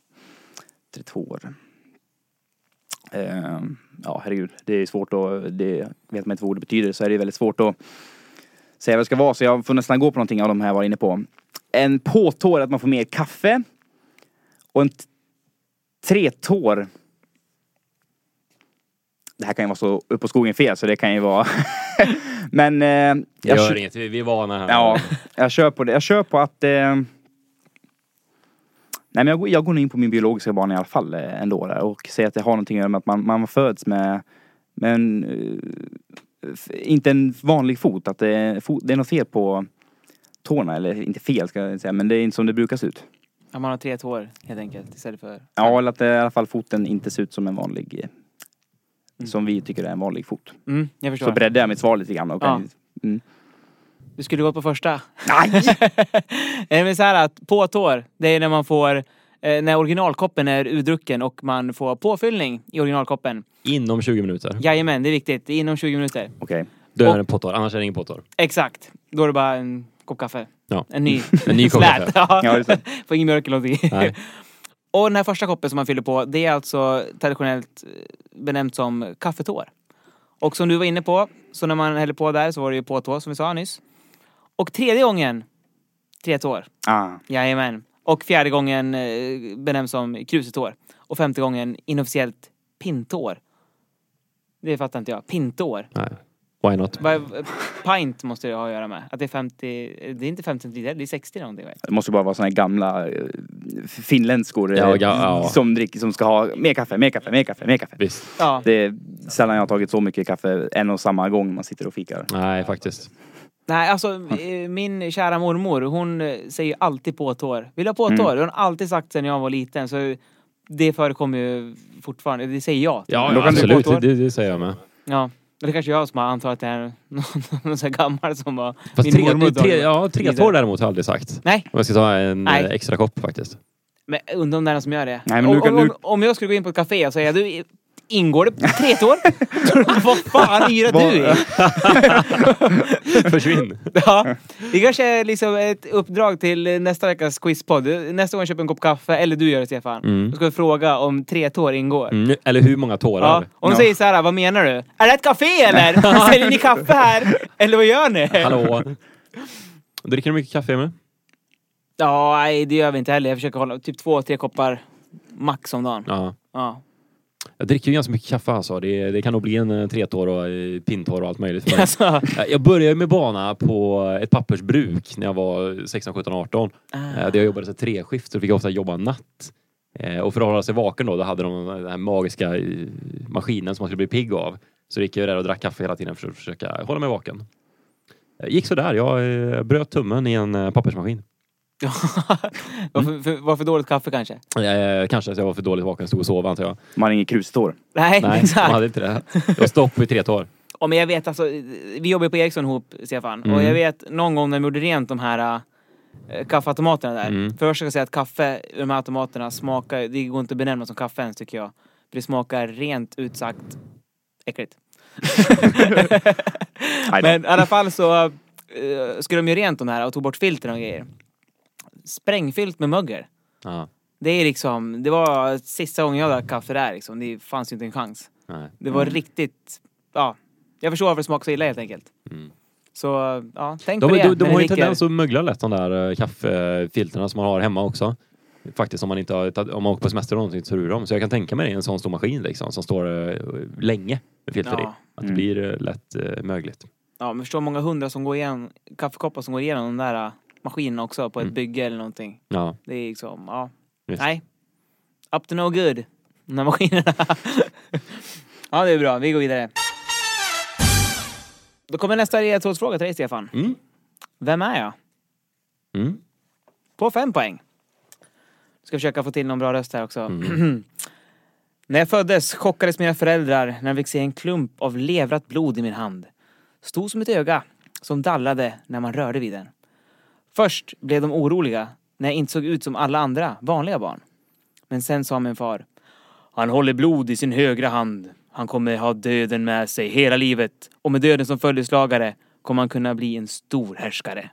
Tretår. Ehm, ja herregud, det är svårt att, det vet man inte vad ordet betyder så är det väldigt svårt att säga vad det ska vara. Så jag får nästan gå på någonting av de här jag var inne på. En påtår är att man får mer kaffe. Och en tretår. Det här kan ju vara så upp på skogen fel så det kan ju vara. Men eh, Det jag, gör kö- inget, vi vi är vana här. Ja, jag kör på det. Jag kör på att... Eh... Nej men jag, går- jag går nog in på min biologiska bana i alla fall eh, ändå där och säger att det har någonting att göra med att man, man föds med, med en, eh, inte en vanlig fot. Att det, är- fot, det är något fel på tårna, eller inte fel ska jag säga, men det är inte som det brukar se ut. Ja, man har tre tår helt enkelt istället för... Ja, eller att det, i alla fall foten inte ser ut som en vanlig, eh, som vi tycker är en vanlig fot. Mm, jag förstår. Så breddar jag mitt svar lite grann. Och Ja. mm. Du skulle gå på första. Nej! Nej men så här att på tår, det är när man får eh, när originalkoppen är urdrucken och man får påfyllning i originalkoppen. Inom 20 minuter. Jajamän, det är viktigt. Inom 20 minuter. Okej. Då är det en pottår, annars är det ingen pottår. Exakt. Då är det bara en kopp kaffe. Ja. En ny. En ny kopp slät. kaffe. Ja. Ja. Får ingen mjölk eller någonting. Och den här första koppen som man fyller på, det är alltså traditionellt eh, benämnt som kaffetår. Och som du var inne på, så när man häller på där så var det ju påtår som vi sa nyss. Och tredje gången, tre tår. Ah. Jajamän. Och fjärde gången eh, benämns som krusetår. Och femte gången inofficiellt pintår. Det fattar inte jag. Pintår. Nej. Why not? Pint måste det ha att göra med. Att det är 50, det är inte 50 centiliter, det är 60 någonting? Det måste bara vara såna här gamla eh, finländskor eh, Ja, ja. som, dricker, som ska ha mer kaffe, mer kaffe, mer kaffe, mer kaffe. Visst. Ja. Det är sällan jag har tagit så mycket kaffe en och samma gång man sitter och fikar. Nej, faktiskt. Nej, alltså eh, min kära mormor, hon eh, säger alltid påtår. Vill du ha påtår? Mm. Hon har alltid sagt sen jag var liten. Så det förekommer ju fortfarande. Det säger jag. till. Ja, Då ja kan du absolut. påtår. Det, det säger jag med. Ja. Eller kanske jag som har antagit att det är någon, någon sån här gammal som var Fast min tre, mormor. tre, ja, tre tår däremot har jag aldrig sagt. Nej. Om jag ska ta en Nej. eh, extra kopp faktiskt. Men undrar om det är någon som gör det. Nej, men om, nu kan om, du- om, om jag skulle gå in på ett café och säga du, ingår det tre tår? Vad fan yrar du i? Försvinn. Ja, det kanske är liksom ett uppdrag till nästa veckas quizpodd. Nästa gång jag köper en kopp kaffe, eller du gör det Stefan. Mm. Då ska vi fråga om tre tår ingår. Mm, eller hur många tårar? Ja, om de säger så här, vad menar du? Är det ett café eller? Säljer ni kaffe här? Eller vad gör ni? Hallå? Dricker du mycket kaffe Emil? Ja, nej det gör vi inte heller. Jag försöker hålla typ två, tre koppar max om dagen. Ja. Ja. Jag dricker ju ganska mycket kaffe alltså. Det, det kan nog bli en eh, tretår och eh, pinntår och allt möjligt för mig. Alltså, Eh, Jag började med bana på ett pappersbruk när jag var 16, 17, 18. Ah. Där jag jobbade så här treskift så fick jag ofta jobba natt. Och för att hålla sig vaken då, då hade de den här magiska maskinen som man skulle bli pigg av. Så gick jag där och drack kaffe hela tiden för att försöka hålla mig vaken. Gick så där. Jag bröt tummen i en pappersmaskin. varför, för, varför dåligt kaffe kanske? Eh, Kanske att jag var för dåligt vaken och stod och sov antar jag. Man har ingen krustår. Nej, Nej, exakt. de hade inte det. Det var stopp vid tre tår. Ja, men jag vet alltså, vi jobbar på Ericsson ihop, Stefan. Och Mm. jag vet någon gång när de gjorde rent de här äh, kaffeautomaterna där. Mm. Först ska jag säga att kaffe i de här automaterna smakar, det går inte att benämna som kaffe ens tycker jag. För det smakar rent ut sagt äckligt. men i alla fall så uh, skulle de ju rent de här och tog bort filtren och grejer. Sprängfyllt med mögel. Ja. Det är liksom, det var sista gången jag drack kaffe där liksom. Det fanns ju inte en chans. Nej. Det var Mm. riktigt, ja. Jag förstår varför det smakar så illa helt enkelt. Mm. Så, ja, tänk De, på det. de, de ni har ju tendens att mögla lätt de där eh, kaffefilterna som man har hemma också. Faktiskt om man inte har, om man åker på semester och någonting så ur dem. Så jag kan tänka mig det i en sån stor maskin liksom som står eh, länge med filter Ja. i. Att det Mm. blir eh, lätt uh, mögligt. Ja, men förstå många hundra som går igenom, kaffekoppar som går igenom de där maskinerna också på ett Mm. bygge eller någonting. Ja. Det är liksom, ja. Visst. Nej. Up to no good. De här maskinerna. ja, det är bra. Vi går vidare. Då kommer nästa ledtrådsfråga till dig, Stefan. Mm. Vem är jag? Mm. På fem poäng. Ska försöka få till någon bra röst här också. Mm. när jag föddes chockades mina föräldrar när de fick se en klump av levrat blod i min hand. Stod som ett öga som dallrade när man rörde vid den. Först blev de oroliga när jag inte såg ut som alla andra vanliga barn. Men sen sa min far. Han håller blod i sin högra hand. Han kommer ha döden med sig hela livet. Och med döden som följeslagare kommer han kunna bli en stor härskare.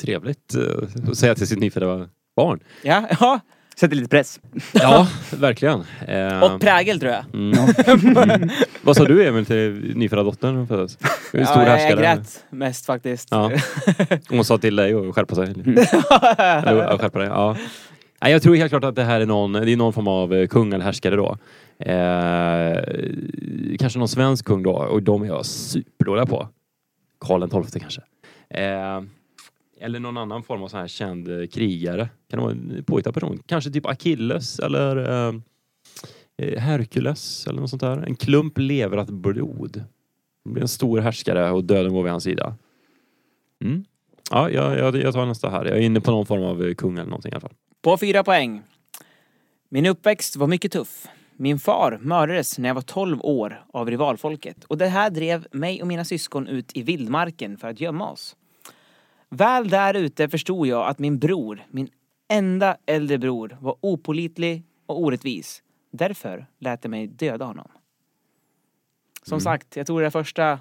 Trevligt eh, att säga till sitt nyfödda barn. Ja, ja. Sätter lite press. Ja, verkligen. Eh, Och prägel tror jag. mm. Mm. Vad sa du Emil till nyfödda dottern när hon föddes? Stor ja, jag härskare. grät mest faktiskt. Ja. Hon sa till dig att skärpa sig. Eller, ja, skärpa dig. Ja. Nej, jag tror helt klart att det här är någon, det är någon form av eh, kung eller härskare då. Eh, kanske någon svensk kung då och de är jag superdåliga på. Karl XII kanske. Eh, eller någon annan form av så här känd eh, krigare. Kan det vara en påhittad person? Kanske typ Achilles eller eh, eh Herkules eller något sånt där. En klump leverat blod. Det blir en stor härskare och döden går vid hans sida. Mm. Ja, jag, jag, jag tar nästa här. Jag är inne på någon form av eh, kung eller någonting i alla fall. På fyra poäng. Min uppväxt var mycket tuff. Min far mördades när jag var 12 år av rivalfolket och det här drev mig och mina syskon ut i vildmarken för att gömma oss. Väl där ute förstod jag att min bror, min enda äldre bror, var opolitlig och orättvis. Därför lät jag mig döda honom. Som sagt, jag tror det första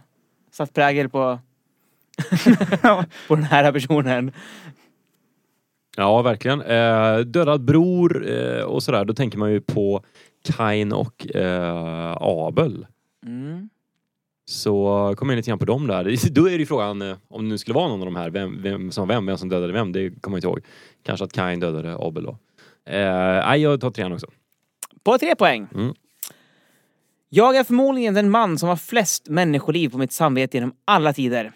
satt prägel på på den här personen. Ja, verkligen. Eh, dödad bror eh, och sådär. Då tänker man ju på Kain och eh, Abel. Mm. Så kom in lite grann på dem där. Då är det ju frågan, eh, om det nu skulle vara någon av de här, vem, vem som vem, vem som dödade vem, det kommer jag inte ihåg. Kanske att Kain dödade Abel då. Eh, nej, jag tar trean också. På tre poäng. Mm. Jag är förmodligen den man som har flest människoliv på mitt samvete genom alla tider.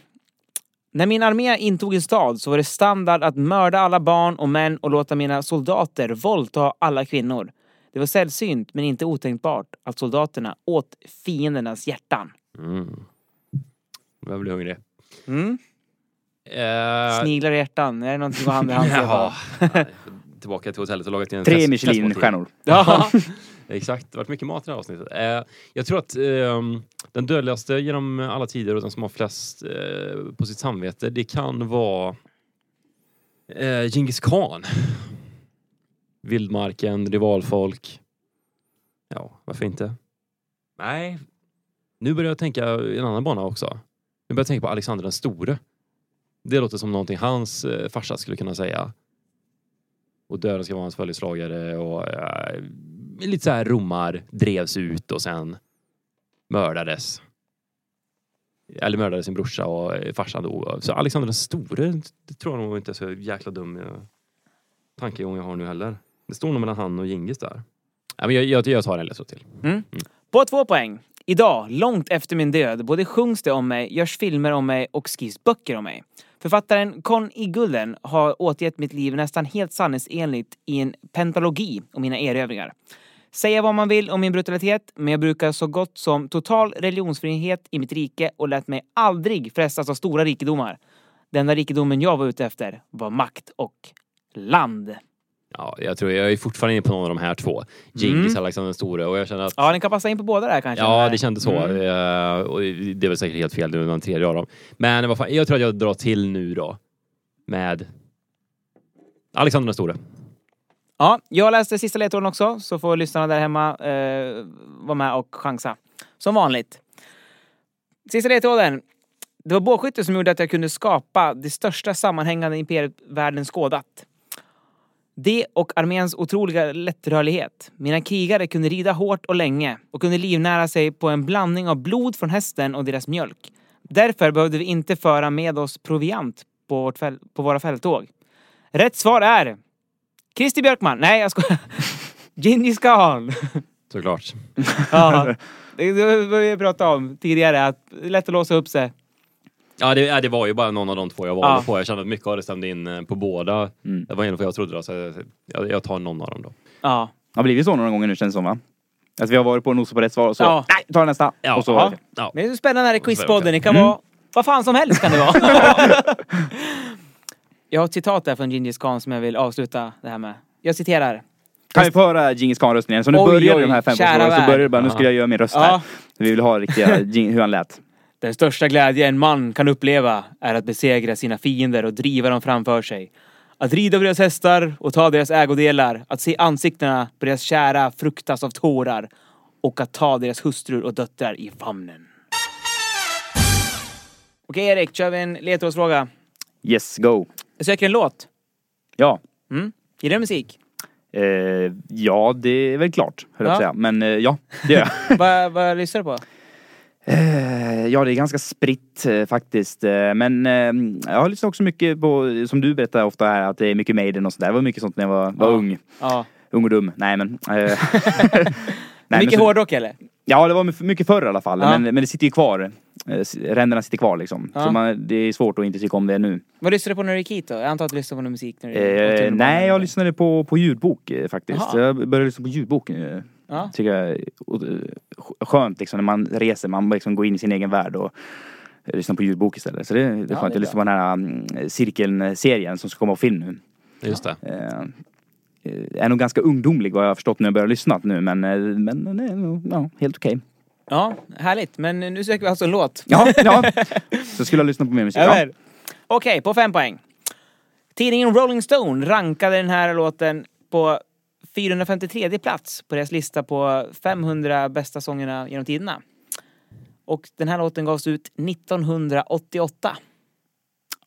När min armé intog en stad så var det standard att mörda alla barn och män och låta mina soldater våldta alla kvinnor. Det var sällsynt, men inte otänkbart, att soldaterna åt fiendernas hjärtan. Mm. Jag blir hungrig. Mm. Eh, Sniglar och hjärtan, är det någonting går hand i hand? Jaha. Tillbaka till hotellet och lagat en Tre Michelin-stjärnor. Ja. Exakt, det har varit mycket mat i det här avsnittet. Eh, jag tror att ehm, den dödligaste genom alla tider och den som har flest eh, på sitt samvete, det kan vara eh, Genghis khan. Vildmarken, rivalfolk. Ja, varför inte? Nej, nu börjar jag tänka i en annan bana också. Nu börjar jag tänka på Alexander den store. Det låter som någonting hans eh, farsa skulle kunna säga. Och döden ska vara hans följeslagare och eh, lite så här romar drevs ut och sen mördades. Eller mördade sin brorsa och eh, farsan dog. Så Alexander den store, det tror jag nog inte är så jäkla dum eh, tankegång jag har nu heller. Det står nog mellan han och Gingis där. Ja, men jag, jag, jag tar en ledtråd till. Mm. På två poäng. Idag, långt efter min död, både sjungs det om mig, görs filmer om mig och skrivs böcker om mig. Författaren Con e. Igulden har återgett mitt liv nästan helt sanningsenligt i en pentalogi om mina erövringar. Säga vad man vill om min brutalitet, men jag brukar så gott som total religionsfrihet i mitt rike och lät mig aldrig frestas av stora rikedomar. Den enda rikedomen jag var ute efter var makt och land. Ja, jag tror jag är fortfarande inne på någon av de här två. Gingis, Mm. Alexander den store och jag känner att Ja, den kan passa in på båda där kanske. Ja, det kändes så. Mm. Och det väl säkert helt fel nu, den tredje av dem. Men vad fan, jag tror att jag drar till nu då. Med Alexander den store. Ja, jag läste sista ledtråden också, så får lyssnarna där hemma eh, vara med och chansa. Som vanligt. Sista ledtråden. Det var bågskytte som gjorde att jag kunde skapa det största sammanhängande imperiet världen skådat. Det och arméns otroliga lättrörlighet. Mina krigare kunde rida hårt och länge och kunde livnära sig på en blandning av blod från hästen och deras mjölk. Därför behövde vi inte föra med oss proviant på, på våra fälttåg. Rätt svar är Christer Björkman. Nej, jag skojar. Djingis khan. Såklart. ja, det det var vi pratade om tidigare. Att det är lätt att låsa upp sig. Ja det, ja, det var ju bara någon av de två jag valde Ja. på. Jag kände att mycket av det stämde in eh, på båda. Det var en vad jag trodde då, så jag, jag, jag tar någon av dem då. Ja. Har blivit så några gånger nu känns det som va? Att vi har varit på och nosat på rätt svar och så, Ja. nej, ta nästa. Ja. Och så, Ja. Ja. Men det är spännande här i Quizpodden. Det kan Mm. vara vad fan som helst kan det vara. jag har ett citat där från Djingis khan som jag vill avsluta det här med. Jag citerar. Kan vi få höra Djingis Khan-röstningen? Så nu Oj, börjar oj, de här fem så börjar det bara, nu ska jag göra min röst här. Vi vill ha riktiga, hur han lät. Den största glädje en man kan uppleva är att besegra sina fiender och driva dem framför sig. Att rida på deras hästar och ta deras ägodelar. Att se ansiktena på deras kära fruktas av tårar. Och att ta deras hustrur och döttrar i famnen. Okej Erik, kör vi en ledtrådsfråga. Yes, go. Jag söker en låt. Ja. Mm. Gillar du musik? Eh, ja, det är väl klart, höll jag på att säga. Men eh, ja, det gör jag. Vad vad lyssnar du på? Eh, ja, det är ganska spritt eh, faktiskt. Eh, men eh, jag har lyssnat också mycket på, som du berättar ofta här, att det är mycket Maiden och sådär. Det var mycket sånt när jag var, var Ja. ung. Ja. Ung och dum. Nej men. Nej, men Mycket så- hårdrock eller? Ja, det var mycket- förr i alla fall. Ja. Men, men det sitter ju kvar. Ränderna sitter kvar liksom. Så man, det är svårt att inte tycka om det nu. Vad lyssnar du på när du gick hit då? Jag antar att du lyssnar på någon musik när du Eh, nej, jag lyssnade på, på ljudbok faktiskt. Jaha. Jag började lyssna på ljudbok. Ja. Tycker jag är skönt liksom när man reser. Man bara liksom går in i sin egen värld och lyssnar på ljudbok istället. Så det, det är Ja, skönt. det är jag lyssnar på den här mm, Cirkeln-serien som ska komma på film nu. Just det. Eh, är nog ganska ungdomlig vad jag har förstått när jag börjar lyssna nu men, eh, men det är nog ja, helt okej. Ja, härligt. Men nu söker vi alltså en låt. Ja, ja. Så skulle jag lyssna på mer musik. Ja, Ja. väl. Okej, på fem poäng. Tidningen Rolling Stone rankade den här låten på 453 plats på deras lista på 500 bästa sångerna genom tiderna. Och den här låten gavs ut 1988.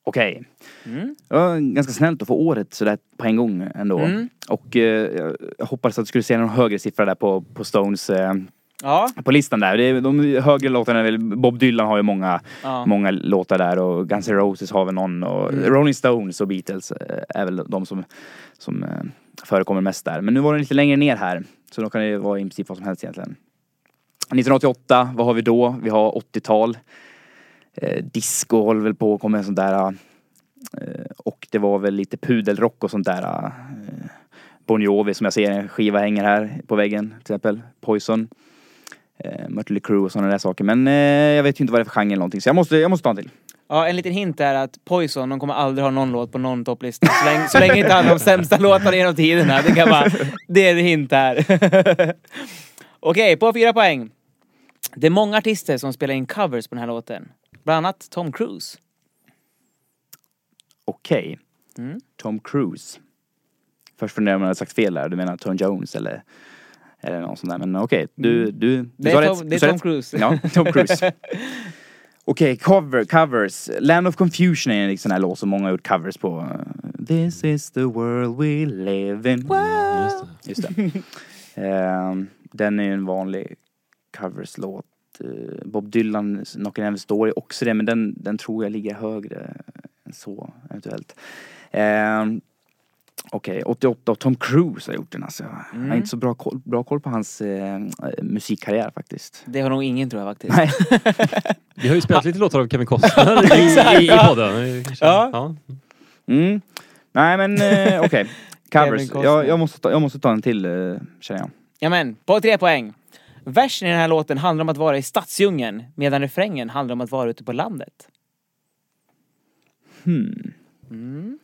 Okej. Mm. Det var ganska snällt att få året sådär på en gång ändå. Mm. Och eh, jag hoppades att du skulle se någon högre siffra där på, på Stones eh, Ja. på listan där. Det är, de högre låtarna Bob Dylan har ju många, Ja. många låtar där och Guns N' Roses har väl någon och Mm. Rolling Stones och Beatles eh, är väl de som, som eh, förekommer mest där. Men nu var den lite längre ner här. Så då kan det vara i princip vad som helst egentligen. 1988, vad har vi då? Vi har 80-tal. Eh, disco håller väl på att komma en sån där. Eh, och det var väl lite pudelrock och sånt där. Eh, Bon Jovi som jag ser en skiva hänger här på väggen till exempel. Poison. Eh, Mötley Crüe och sådana där saker. Men eh, jag vet ju inte vad det är för genre eller någonting så jag måste, jag måste ta en till. Ja, en liten hint är att Poison, de kommer aldrig ha någon låt på någon topplista. Så länge, så länge inte han har de sämsta låtarna genom tiderna. Det kan vara, det är en hint här. Okej, på fyra poäng. Det är många artister som spelar in covers på den här låten. Bland annat Tom Cruise. Okej. Mm. Tom Cruise. Först funderar man om jag hade sagt fel där. Du menar Tom Jones eller, eller någon sån där. Men okej, du, du, du. Det är sa Tom- rätt. det är Du Tom rätt. Cruise. Ja, Tom Cruise. Okej, cover, covers. Land of Confusion är en sån här låt som många har gjort covers på. This is the world we live in. Just det. Ehm, den är ju en vanlig coverslåt. Eh, Bob Dylan, Knockin' Heaven's Door är också det, men den, den tror jag ligger högre än så eventuellt. Ehm, Okej, 88 och Tom Cruise har gjort den alltså. Jag har Mm. inte så bra koll, bra koll på hans eh, musikkarriär faktiskt. Det har nog ingen tror jag faktiskt. Nej. Vi har ju spelat lite låtar av Kevin Costner i, i, i podden. Eh, kanske. Ja. Ja. Mm. Nej men eh, okej. Kevin Covers. Jag, jag, måste ta, jag måste ta en till eh, känner jag. Jamen, på tre poäng. Versen i den här låten handlar om att vara i stadsdjungeln medan refrängen handlar om att vara ute på landet. Hmm. Mm.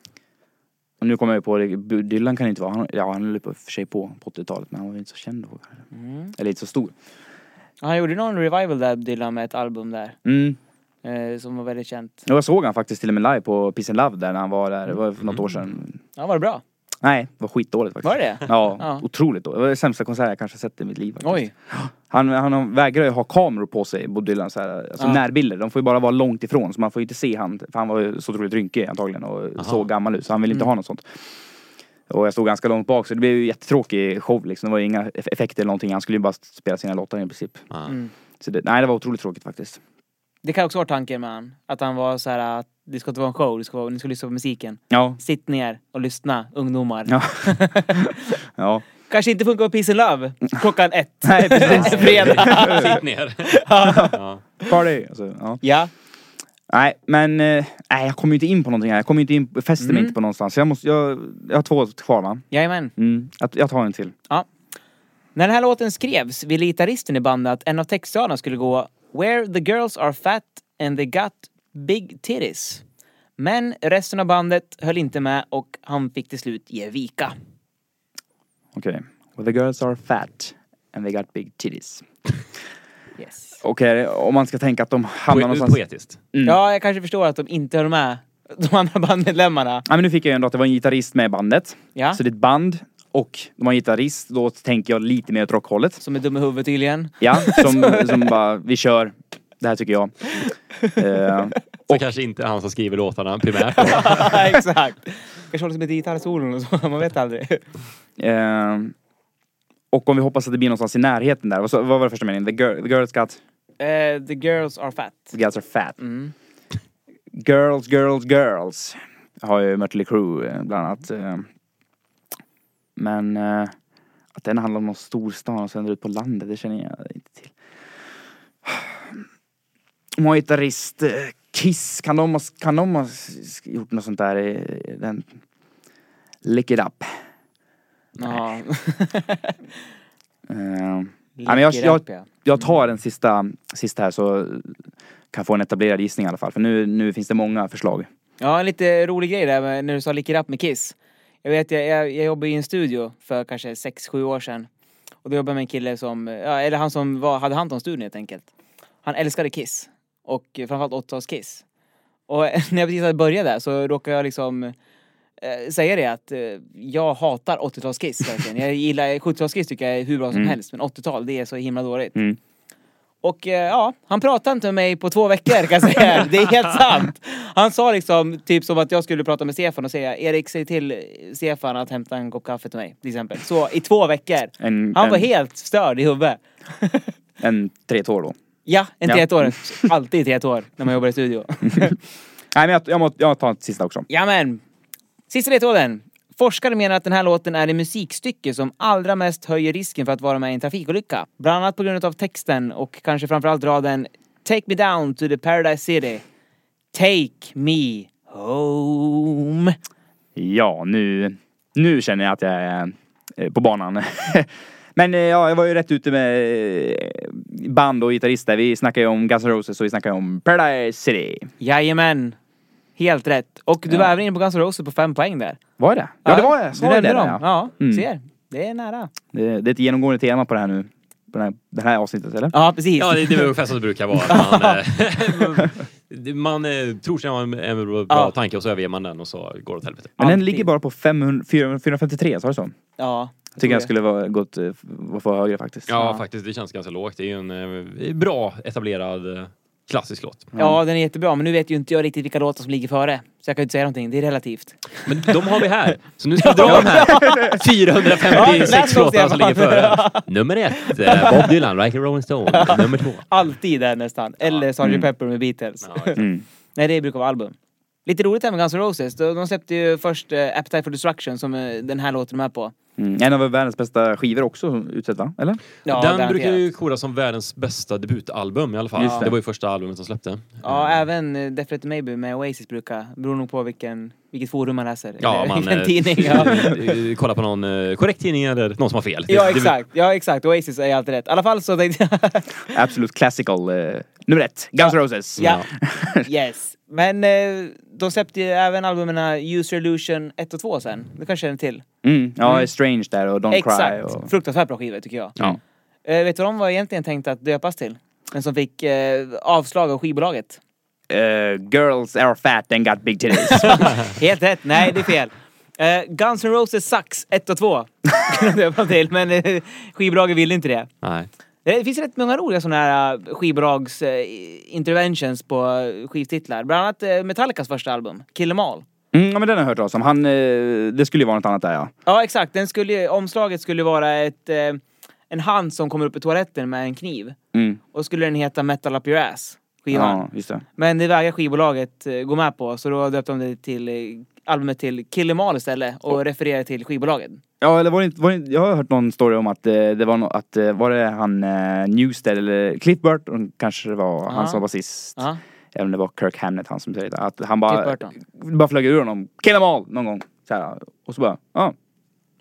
Och nu kommer jag på det, Dylan kan inte vara, han, ja han höll på för sig på på 80-talet men han var ju inte så känd då. Mm. Eller inte så stor. Han gjorde någon revival där, Dylan, med ett album där. Mm. Eh, som var väldigt känt. Jag såg han faktiskt till och med live på Peace and Love där när han var där, det var för något år sedan. Ja, var det bra? Nej, det var skitdåligt faktiskt. Var det? Ja, Ja. otroligt dåligt. Det var den sämsta konsert jag kanske sett i mitt liv. faktiskt. Oj. Han, han vägrar ju ha kameror på sig, Bob Dylan, så här, alltså Ja. närbilder. De får ju bara vara långt ifrån så man får ju inte se han, för han var ju så otroligt rynkig antagligen och Aha. så gammal ut så han vill inte Mm. ha något sånt. Och jag stod ganska långt bak så det blev ju jättetråkig show liksom. Det var ju inga eff- effekter eller någonting. Han skulle ju bara spela sina låtar i princip. Ja. Mm. Så det, nej det var otroligt tråkigt faktiskt. Det kan också vara tanken med han. Att han var så här att det ska inte vara en show, det ska vara, ni ska lyssna på musiken. Ja. Sitt ner och lyssna, ungdomar. Ja. ja. Kanske inte funkar på Peace and Love klockan ett. Nej precis. Fredag. Sitt ner. Ja. Ja. Party! Alltså, ja. ja. Nej men, eh, nej jag kommer ju inte in på någonting här. Jag kommer inte in, fäster mig Mm. inte på någonstans. Jag, måste, jag, jag har två kvar va? Jajamän. Mm. Jag, jag tar en till. När den här låten skrevs ville gitarristen i bandet att en av textraderna skulle gå Where the girls are fat and they got big titties. Men resten av bandet höll inte med och han fick till slut ge vika. Okej. Well, the girls are fat and they got big titties. Yes. Okej, om man ska tänka att de hamnar Po- någonstans... Poetiskt. Mm. Ja, jag kanske förstår att de inte höll med de andra bandmedlemmarna. Nej men nu fick jag ju ändå att det var en gitarrist med i bandet. Ja. Så det är ett band och de har en gitarrist, då tänker jag lite mer åt rockhållet. Som är dum i huvudet tydligen. Ja, som, som bara, vi kör. Det här tycker jag. Eh, Så kanske inte han som skriver låtarna primärt. Exakt. Kanske håller sig med gitarrsolon och så, man vet aldrig. eh, och om vi hoppas att det blir någonstans i närheten där. Vad, var det första meningen? The, girl, the girls got... Eh, the girls are fat. The girls are fat. Mm. Girls, girls, girls. Har ju Mötley Crüe eh, bland annat. eh. Men att den handlar om någon storstad och sen ut på landet, det känner jag inte till. Gitarrist, eh, Kiss, kan de, ha- kan de ha gjort något sånt där i den... Lick it up. Ja. Nej, men jag, jag, jag tar den sista, sista här så kan få en etablerad gissning i alla fall. För nu, nu finns det många förslag. Ja, en lite rolig grej där med, när du sa Lick It Up med Kiss. Jag vet, jag, jag, jag jobbade i en studio för kanske 6-7 år sedan. Och då jobbade jag med en kille som, ja, eller han som var, hade hand om studion helt enkelt. Han älskade Kiss. Och framförallt 80-tals Kiss. Och när jag precis hade börjat där så råkade jag liksom eh, säga det att eh, jag hatar 80-tals Kiss verkligen. Jag gillar 70-tals Kiss tycker jag är hur bra som Mm. helst. Men 80-tal, det är så himla dåligt. Mm. Och eh, ja, han pratade inte med mig på två veckor kan jag säga. Det är helt sant. Han sa liksom, typ som att jag skulle prata med Stefan och säga Erik, säg till Stefan att hämta en kopp kaffe till mig. Till exempel. Så i två veckor. En, Han var en, helt störd i huvudet. en tre tår då. Ja, en Ja. tretår. Alltid tretår när man jobbar i studio. Nej men jag, jag, må, jag tar ett sista också. Jamen! Sista ledtråden. Forskare menar att den här låten är det musikstycke som allra mest höjer risken för att vara med i en trafikolycka. Bland annat på grund av texten och kanske framförallt raden Take me down to the paradise city. Take me home. Ja, nu, nu känner jag att jag är eh, på banan. Men eh, ja, jag var ju rätt ute med eh, band och gitarrister. Vi snackade ju om Guns N' Roses och vi snackade om Paradise City. Jajamän. Helt rätt. Och du Ja. var även inne på Guns N' Roses på fem poäng där. Var det Ja, det var jag. Du Sa jag nämnde det? dem. där, Ja, Mm. ser. Det är nära. Det, det är ett genomgående tema på det här nu. På det här, det här avsnittet, eller? Ja, precis. Ja, det, det är ungefär som det brukar vara. Man, eh, man tror sig ha en, en bra Ja. tanke och så överger man den och så går det åt helvete. Men den ligger bara på 500, 453, sa du så? Ja. Jag tycker det. skulle vara, gått, eh, för högre faktiskt. Ja, faktiskt. Det känns ganska lågt. Det är ju en eh, bra etablerad eh, klassisk låt. Ja, den är jättebra. Men nu vet ju inte jag riktigt vilka låtar som ligger före. Så jag kan ju inte säga någonting. Det är relativt. Men de har vi här. Så nu ska vi dra de här 456 läs oss låtarna som ligger före. Nummer ett, Bob Dylan, Like a Rolling Stone. Nummer två. Alltid där nästan. Eller Sgt. Mm. Pepper med Beatles. Ja, Mm. Nej, det brukar vara album. Lite roligt här med Guns N' Roses. De de släppte ju först eh, Appetite for Destruction som eh, den här låten är med på. Mm. En av världens bästa skivor också utsett va? Eller? Ja, Den garanterat. brukar ju koras som världens bästa debutalbum i alla fall. Just det. det. var ju första albumet de släppte. Ja, även eh, Definitely Maybe med Oasis brukar, beror nog på vilken, vilket forum man läser. Ja, Eller man vilken eh, tidning. Ja. kollar på någon eh, korrekt tidning eller någon som har fel. ja, Det- exakt. Ja, exakt. Oasis är alltid rätt. I alla fall så tänkte jag... Absolut classical. Eh, nummer ett, Guns N' Roses. Ja. yes. Men eh, de släppte ju även albumen User Illusion 1 och 2 sen. Det kanske känner till? Mm. Ja, Mm. Strange där och Don't Cry. Exakt. Och... Fruktansvärt bra skiva tycker jag. Ja. Eh, vet du vad de var egentligen tänkt att döpas till? Men som fick eh, avslag av skivbolaget. Eh, girls are fat and got big titties. Helt rätt. Nej, det är fel. Eh, Guns N' Roses Sucks 1 och 2. Kunde de döpa till, men eh, skivbolaget ville inte det. Nej. Det finns rätt många roliga sådana här eh, skivbolags eh, interventions på eh, skivtitlar. Bland annat Metallicas första album, Kill 'Em All. mm, ja men den har jag hört talas om. Han, det skulle ju vara något annat där ja. Ja, exakt. Den skulle, omslaget skulle vara ett, en hand som kommer upp i toaletten med en kniv. Mm. Och skulle den heta Metal Up Your Ass, skivan. Ja, just det. Men det vägrar skivbolaget gå med på, så då döpte de det till albumet till Kill 'Em All istället och refererade till skivbolaget. Ja, eller var det, inte- var det, inte- jag har hört någon story om att eh, det var no, att, eh, var det han eh, Newstead eller Cliff Burton kanske det var, han som var basist. Även om det var Kirk Hammett han som säger det. Att han bara, bara flög ur honom. Kill 'em all! Någon gång. Så här, och så bara, ja.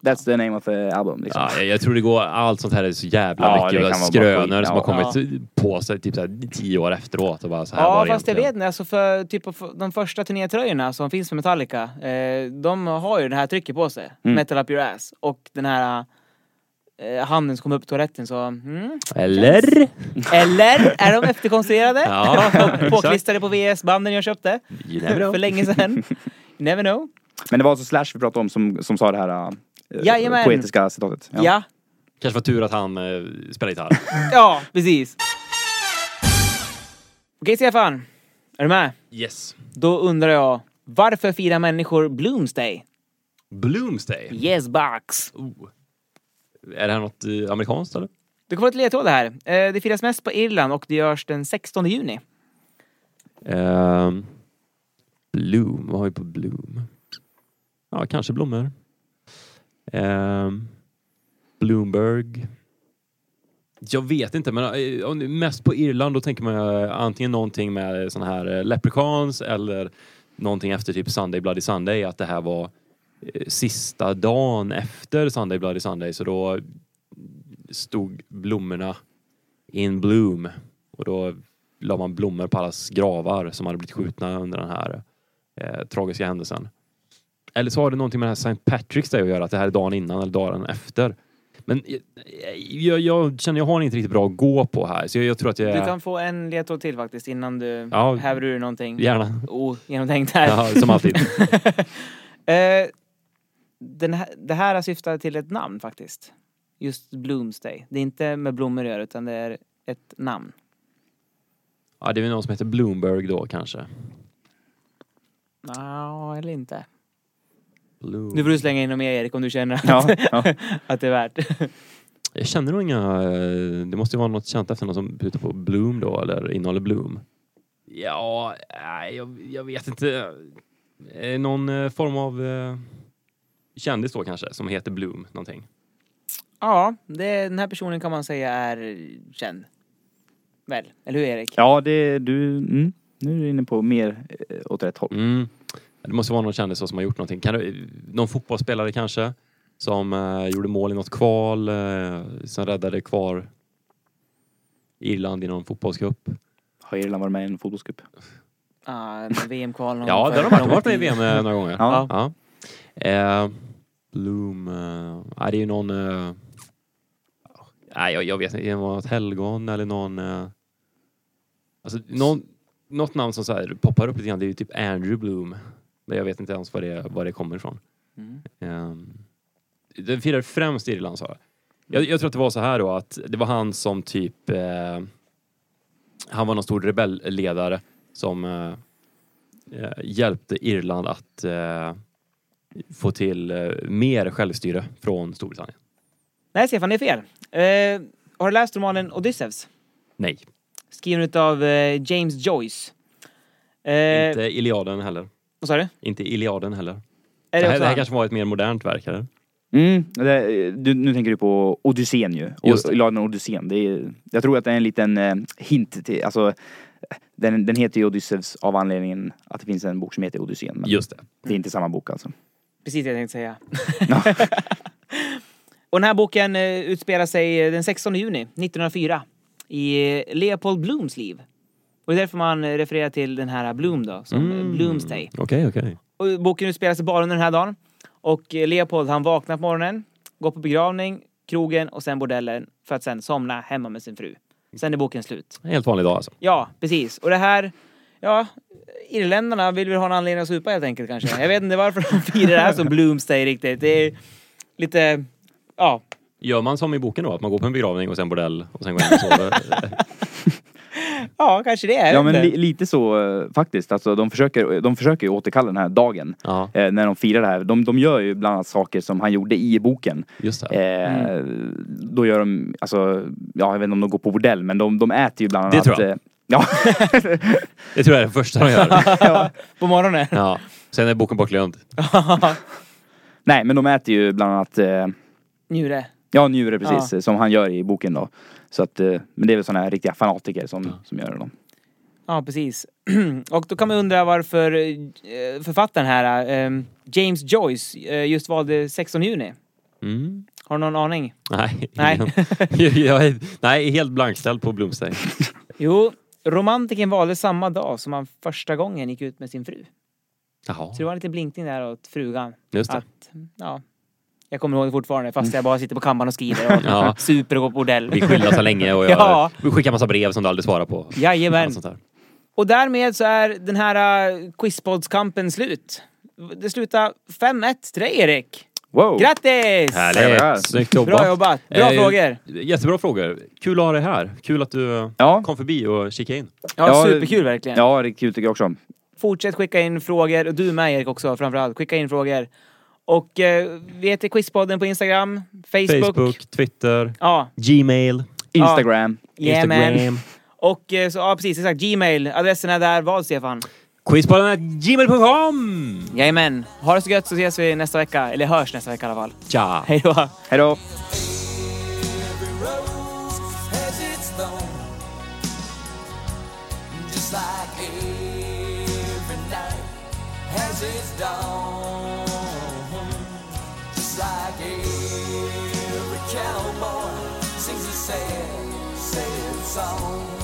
That's the name of the album liksom. Ja, jag, jag tror det går, allt sånt här är så jävla Ja, mycket skrönor som ja. har kommit på sig typ så här, tio år efteråt och bara så här Ja, fast jag egentligen. vet inte. Alltså för typ de första turnétröjorna som finns med Metallica, eh, de har ju det här trycket på sig. Mm. Metal Up Your Ass. Och den här eh, handen som kom upp i toaletten så... Mm. Eller? Eller är de efterkonstruerade? Ja, påklistrade på VS-banden jag köpte. You never know. för länge sedan. You never know. Men det var alltså Slash vi pratade om som, som sa det här Jajamän. poetiska citatet. Ja. Kanske var tur att han eh, spelar gitarr. Ja, precis. Okej Stefan, är du med? yes. Då undrar jag, varför firar människor Bloomsday? Bloomsday. Yes box. Oh. Är det här något eh, amerikanskt eller? Du kommer få ett ledtråd här. Eh, Det firas mest på Irland och det görs den 16 juni. Ehm, Bloom, vad har vi på Bloom? Ja, kanske blommor. Eh, Bloomberg. Jag vet inte, men eh, mest på Irland då tänker man eh, antingen någonting med eh, sådana här leprechauns eller någonting efter typ Sunday Bloody Sunday, att det här var sista dagen efter Sunday Bloody Sunday, så då stod blommorna in bloom och då la man blommor på allas gravar som hade blivit skjutna under den här eh, tragiska händelsen. Eller så har det någonting med det här St. Patrick's Day att göra, att det här är dagen innan eller dagen efter. Men eh, jag, jag känner jag har inte riktigt bra att gå på här, så jag, jag tror att jag... Du kan få en ledtråd till faktiskt innan du Ja. häver ur någonting Gärna. ogenomtänkt här. Ja, som alltid. Eh, den här, det här syftar till ett namn faktiskt. Just Bloomsday. Det är inte med blommor att göra utan det är ett namn. Ja, det är väl någon som heter Bloomberg då kanske. Ja, eller inte. Bloom. Nu får du slänga in mer Erik om du känner att, Ja, ja. att det är värt. Jag känner nog inga... eh, Det måste ju vara något känt efter någon som putar på Bloom då, eller innehåller Bloom. Ja, nej, jag, jag vet inte. Eh, Någon eh, form av... kändis då kanske, som heter Bloom någonting. Ja, det, den här personen kan man säga är känd. Väl? Eller hur Erik? Ja, det du... Mm, nu är du inne på mer åt rätt håll. Mm. Det måste vara någon kändis som har gjort någonting. Kan det, någon fotbollsspelare kanske? Som eh, gjorde mål i något kval, eh, som räddade kvar Irland i någon fotbollscup. Har Irland varit med i en fotbollscup? Ah, en VM-kval. någon Ja, gång det har de varit, varit med i. VM eh, några gånger. Ja. Ja. Eh, Bloom, eh, nej, det är ju någon... Eh, nej, jag, jag vet inte. Det var något helgon eller någon... Eh, alltså, någon något namn som så här poppar upp lite grann, det är ju typ Andrew Bloom. Men jag vet inte ens var det, var det kommer ifrån. Mm. Um, den firar främst Irland sa jag. jag. Tror att det var så här då att det var han som typ... Eh, han var någon stor rebellledare som eh, eh, hjälpte Irland att eh, få till eh, mer självstyre från Storbritannien. Nej Stefan, det är fel. Eh, har du läst romanen Odysseus? Nej, Skriven av James Joyce. Inte Iliaden heller. Vad sa du? Inte Iliaden heller. Är det, det här, det här kanske var ett mer modernt verk eller? Mm, det, du, nu tänker du på Odysseen ju. Iliaden och Odysseen. Det är, jag tror att det är en liten eh, hint till, alltså den, den heter ju Odysseus av anledningen att det finns en bok som heter Odysseen. Men Just det. det är inte samma bok alltså. Precis det jag tänkte säga. Och den här boken eh, utspelar sig eh, den 16 juni 1904 i Leopold Blooms liv. Och det är därför man eh, refererar till den här Bloom då, som mm. Bloomsday. Okej, okej. Och boken utspelar sig bara under den här dagen. Och eh, Leopold han vaknar på morgonen, går på begravning, krogen och sen bordellen för att sen somna hemma med sin fru. Sen är boken slut. Helt vanlig dag alltså. Ja, precis. Och det här, ja, irländarna vill väl ha en anledning att supa helt enkelt kanske. Jag vet inte varför de firar det här som Bloomsday riktigt. Det är lite, ja. Gör man som i boken då? Att man går på en begravning och sen bordell och sen går hem och sover? Ja, kanske det. jag Ja men li, lite så eh, faktiskt. Alltså, de, försöker, de försöker ju återkalla den här dagen. Ja. Eh, när de firar det här. De, de gör ju bland annat saker som han gjorde i boken. Just det. Eh, Då gör de, alltså, ja jag vet inte om de går på bordell men de, de äter ju bland Det annat. tror jag. eh, Ja. Det tror jag är det första de gör. ja, på morgonen. Ja. Sen är boken bortglömd. Nej men de äter ju bland annat eh, Njure. Ja njure precis, Ja. som han gör i boken då. Så att, eh, men det är väl sådana här riktiga fanatiker som, som gör det då. Ja, precis. Och då kan man undra varför eh, författaren här, eh, James Joyce, just valde 16 juni. Mm. Har du någon aning? Nej. Nej. jag är, nej, helt blankställd på Bloomsday. Jo, romantiken valde samma dag som han första gången gick ut med sin fru. Jaha. Så det var en liten blinkning där åt frugan. Just det. Att, ja, jag kommer ihåg det fortfarande fast jag bara sitter på kammaren och skriver och Ja. super och går på bordell. Vi skilda så länge och jag Ja. vi skickar massa brev som du aldrig svarar på. Jajamän. Sånt där. Och därmed så är den här uh, quizpodskampen slut. Det slutar 5-1 till dig Erik. Wow! Grattis! Härligt! Snyggt jobbat! Bra jobbat! Bra Eh, frågor! Jättebra frågor. Kul att ha dig här. Kul att du Ja. kom förbi och kikade in. Ja, superkul verkligen. Ja, det är kul tycker jag också. Fortsätt skicka in frågor, och du med Erik också framförallt. Skicka in frågor. Och eh, vi heter Quizpodden på Instagram, Facebook. Facebook, Twitter, Ja. Gmail, Instagram. Jajamän. Instagram. Och eh, så, ja precis, exakt. Gmail. Adressen är där. Vad Stefan? Quizpodden.gmail.com! Jajamän. Ha det så gött så ses vi nästa vecka. Eller hörs nästa vecka i alla fall. Tja! Hej då! Hej då! Just like every night has its dawn. sol.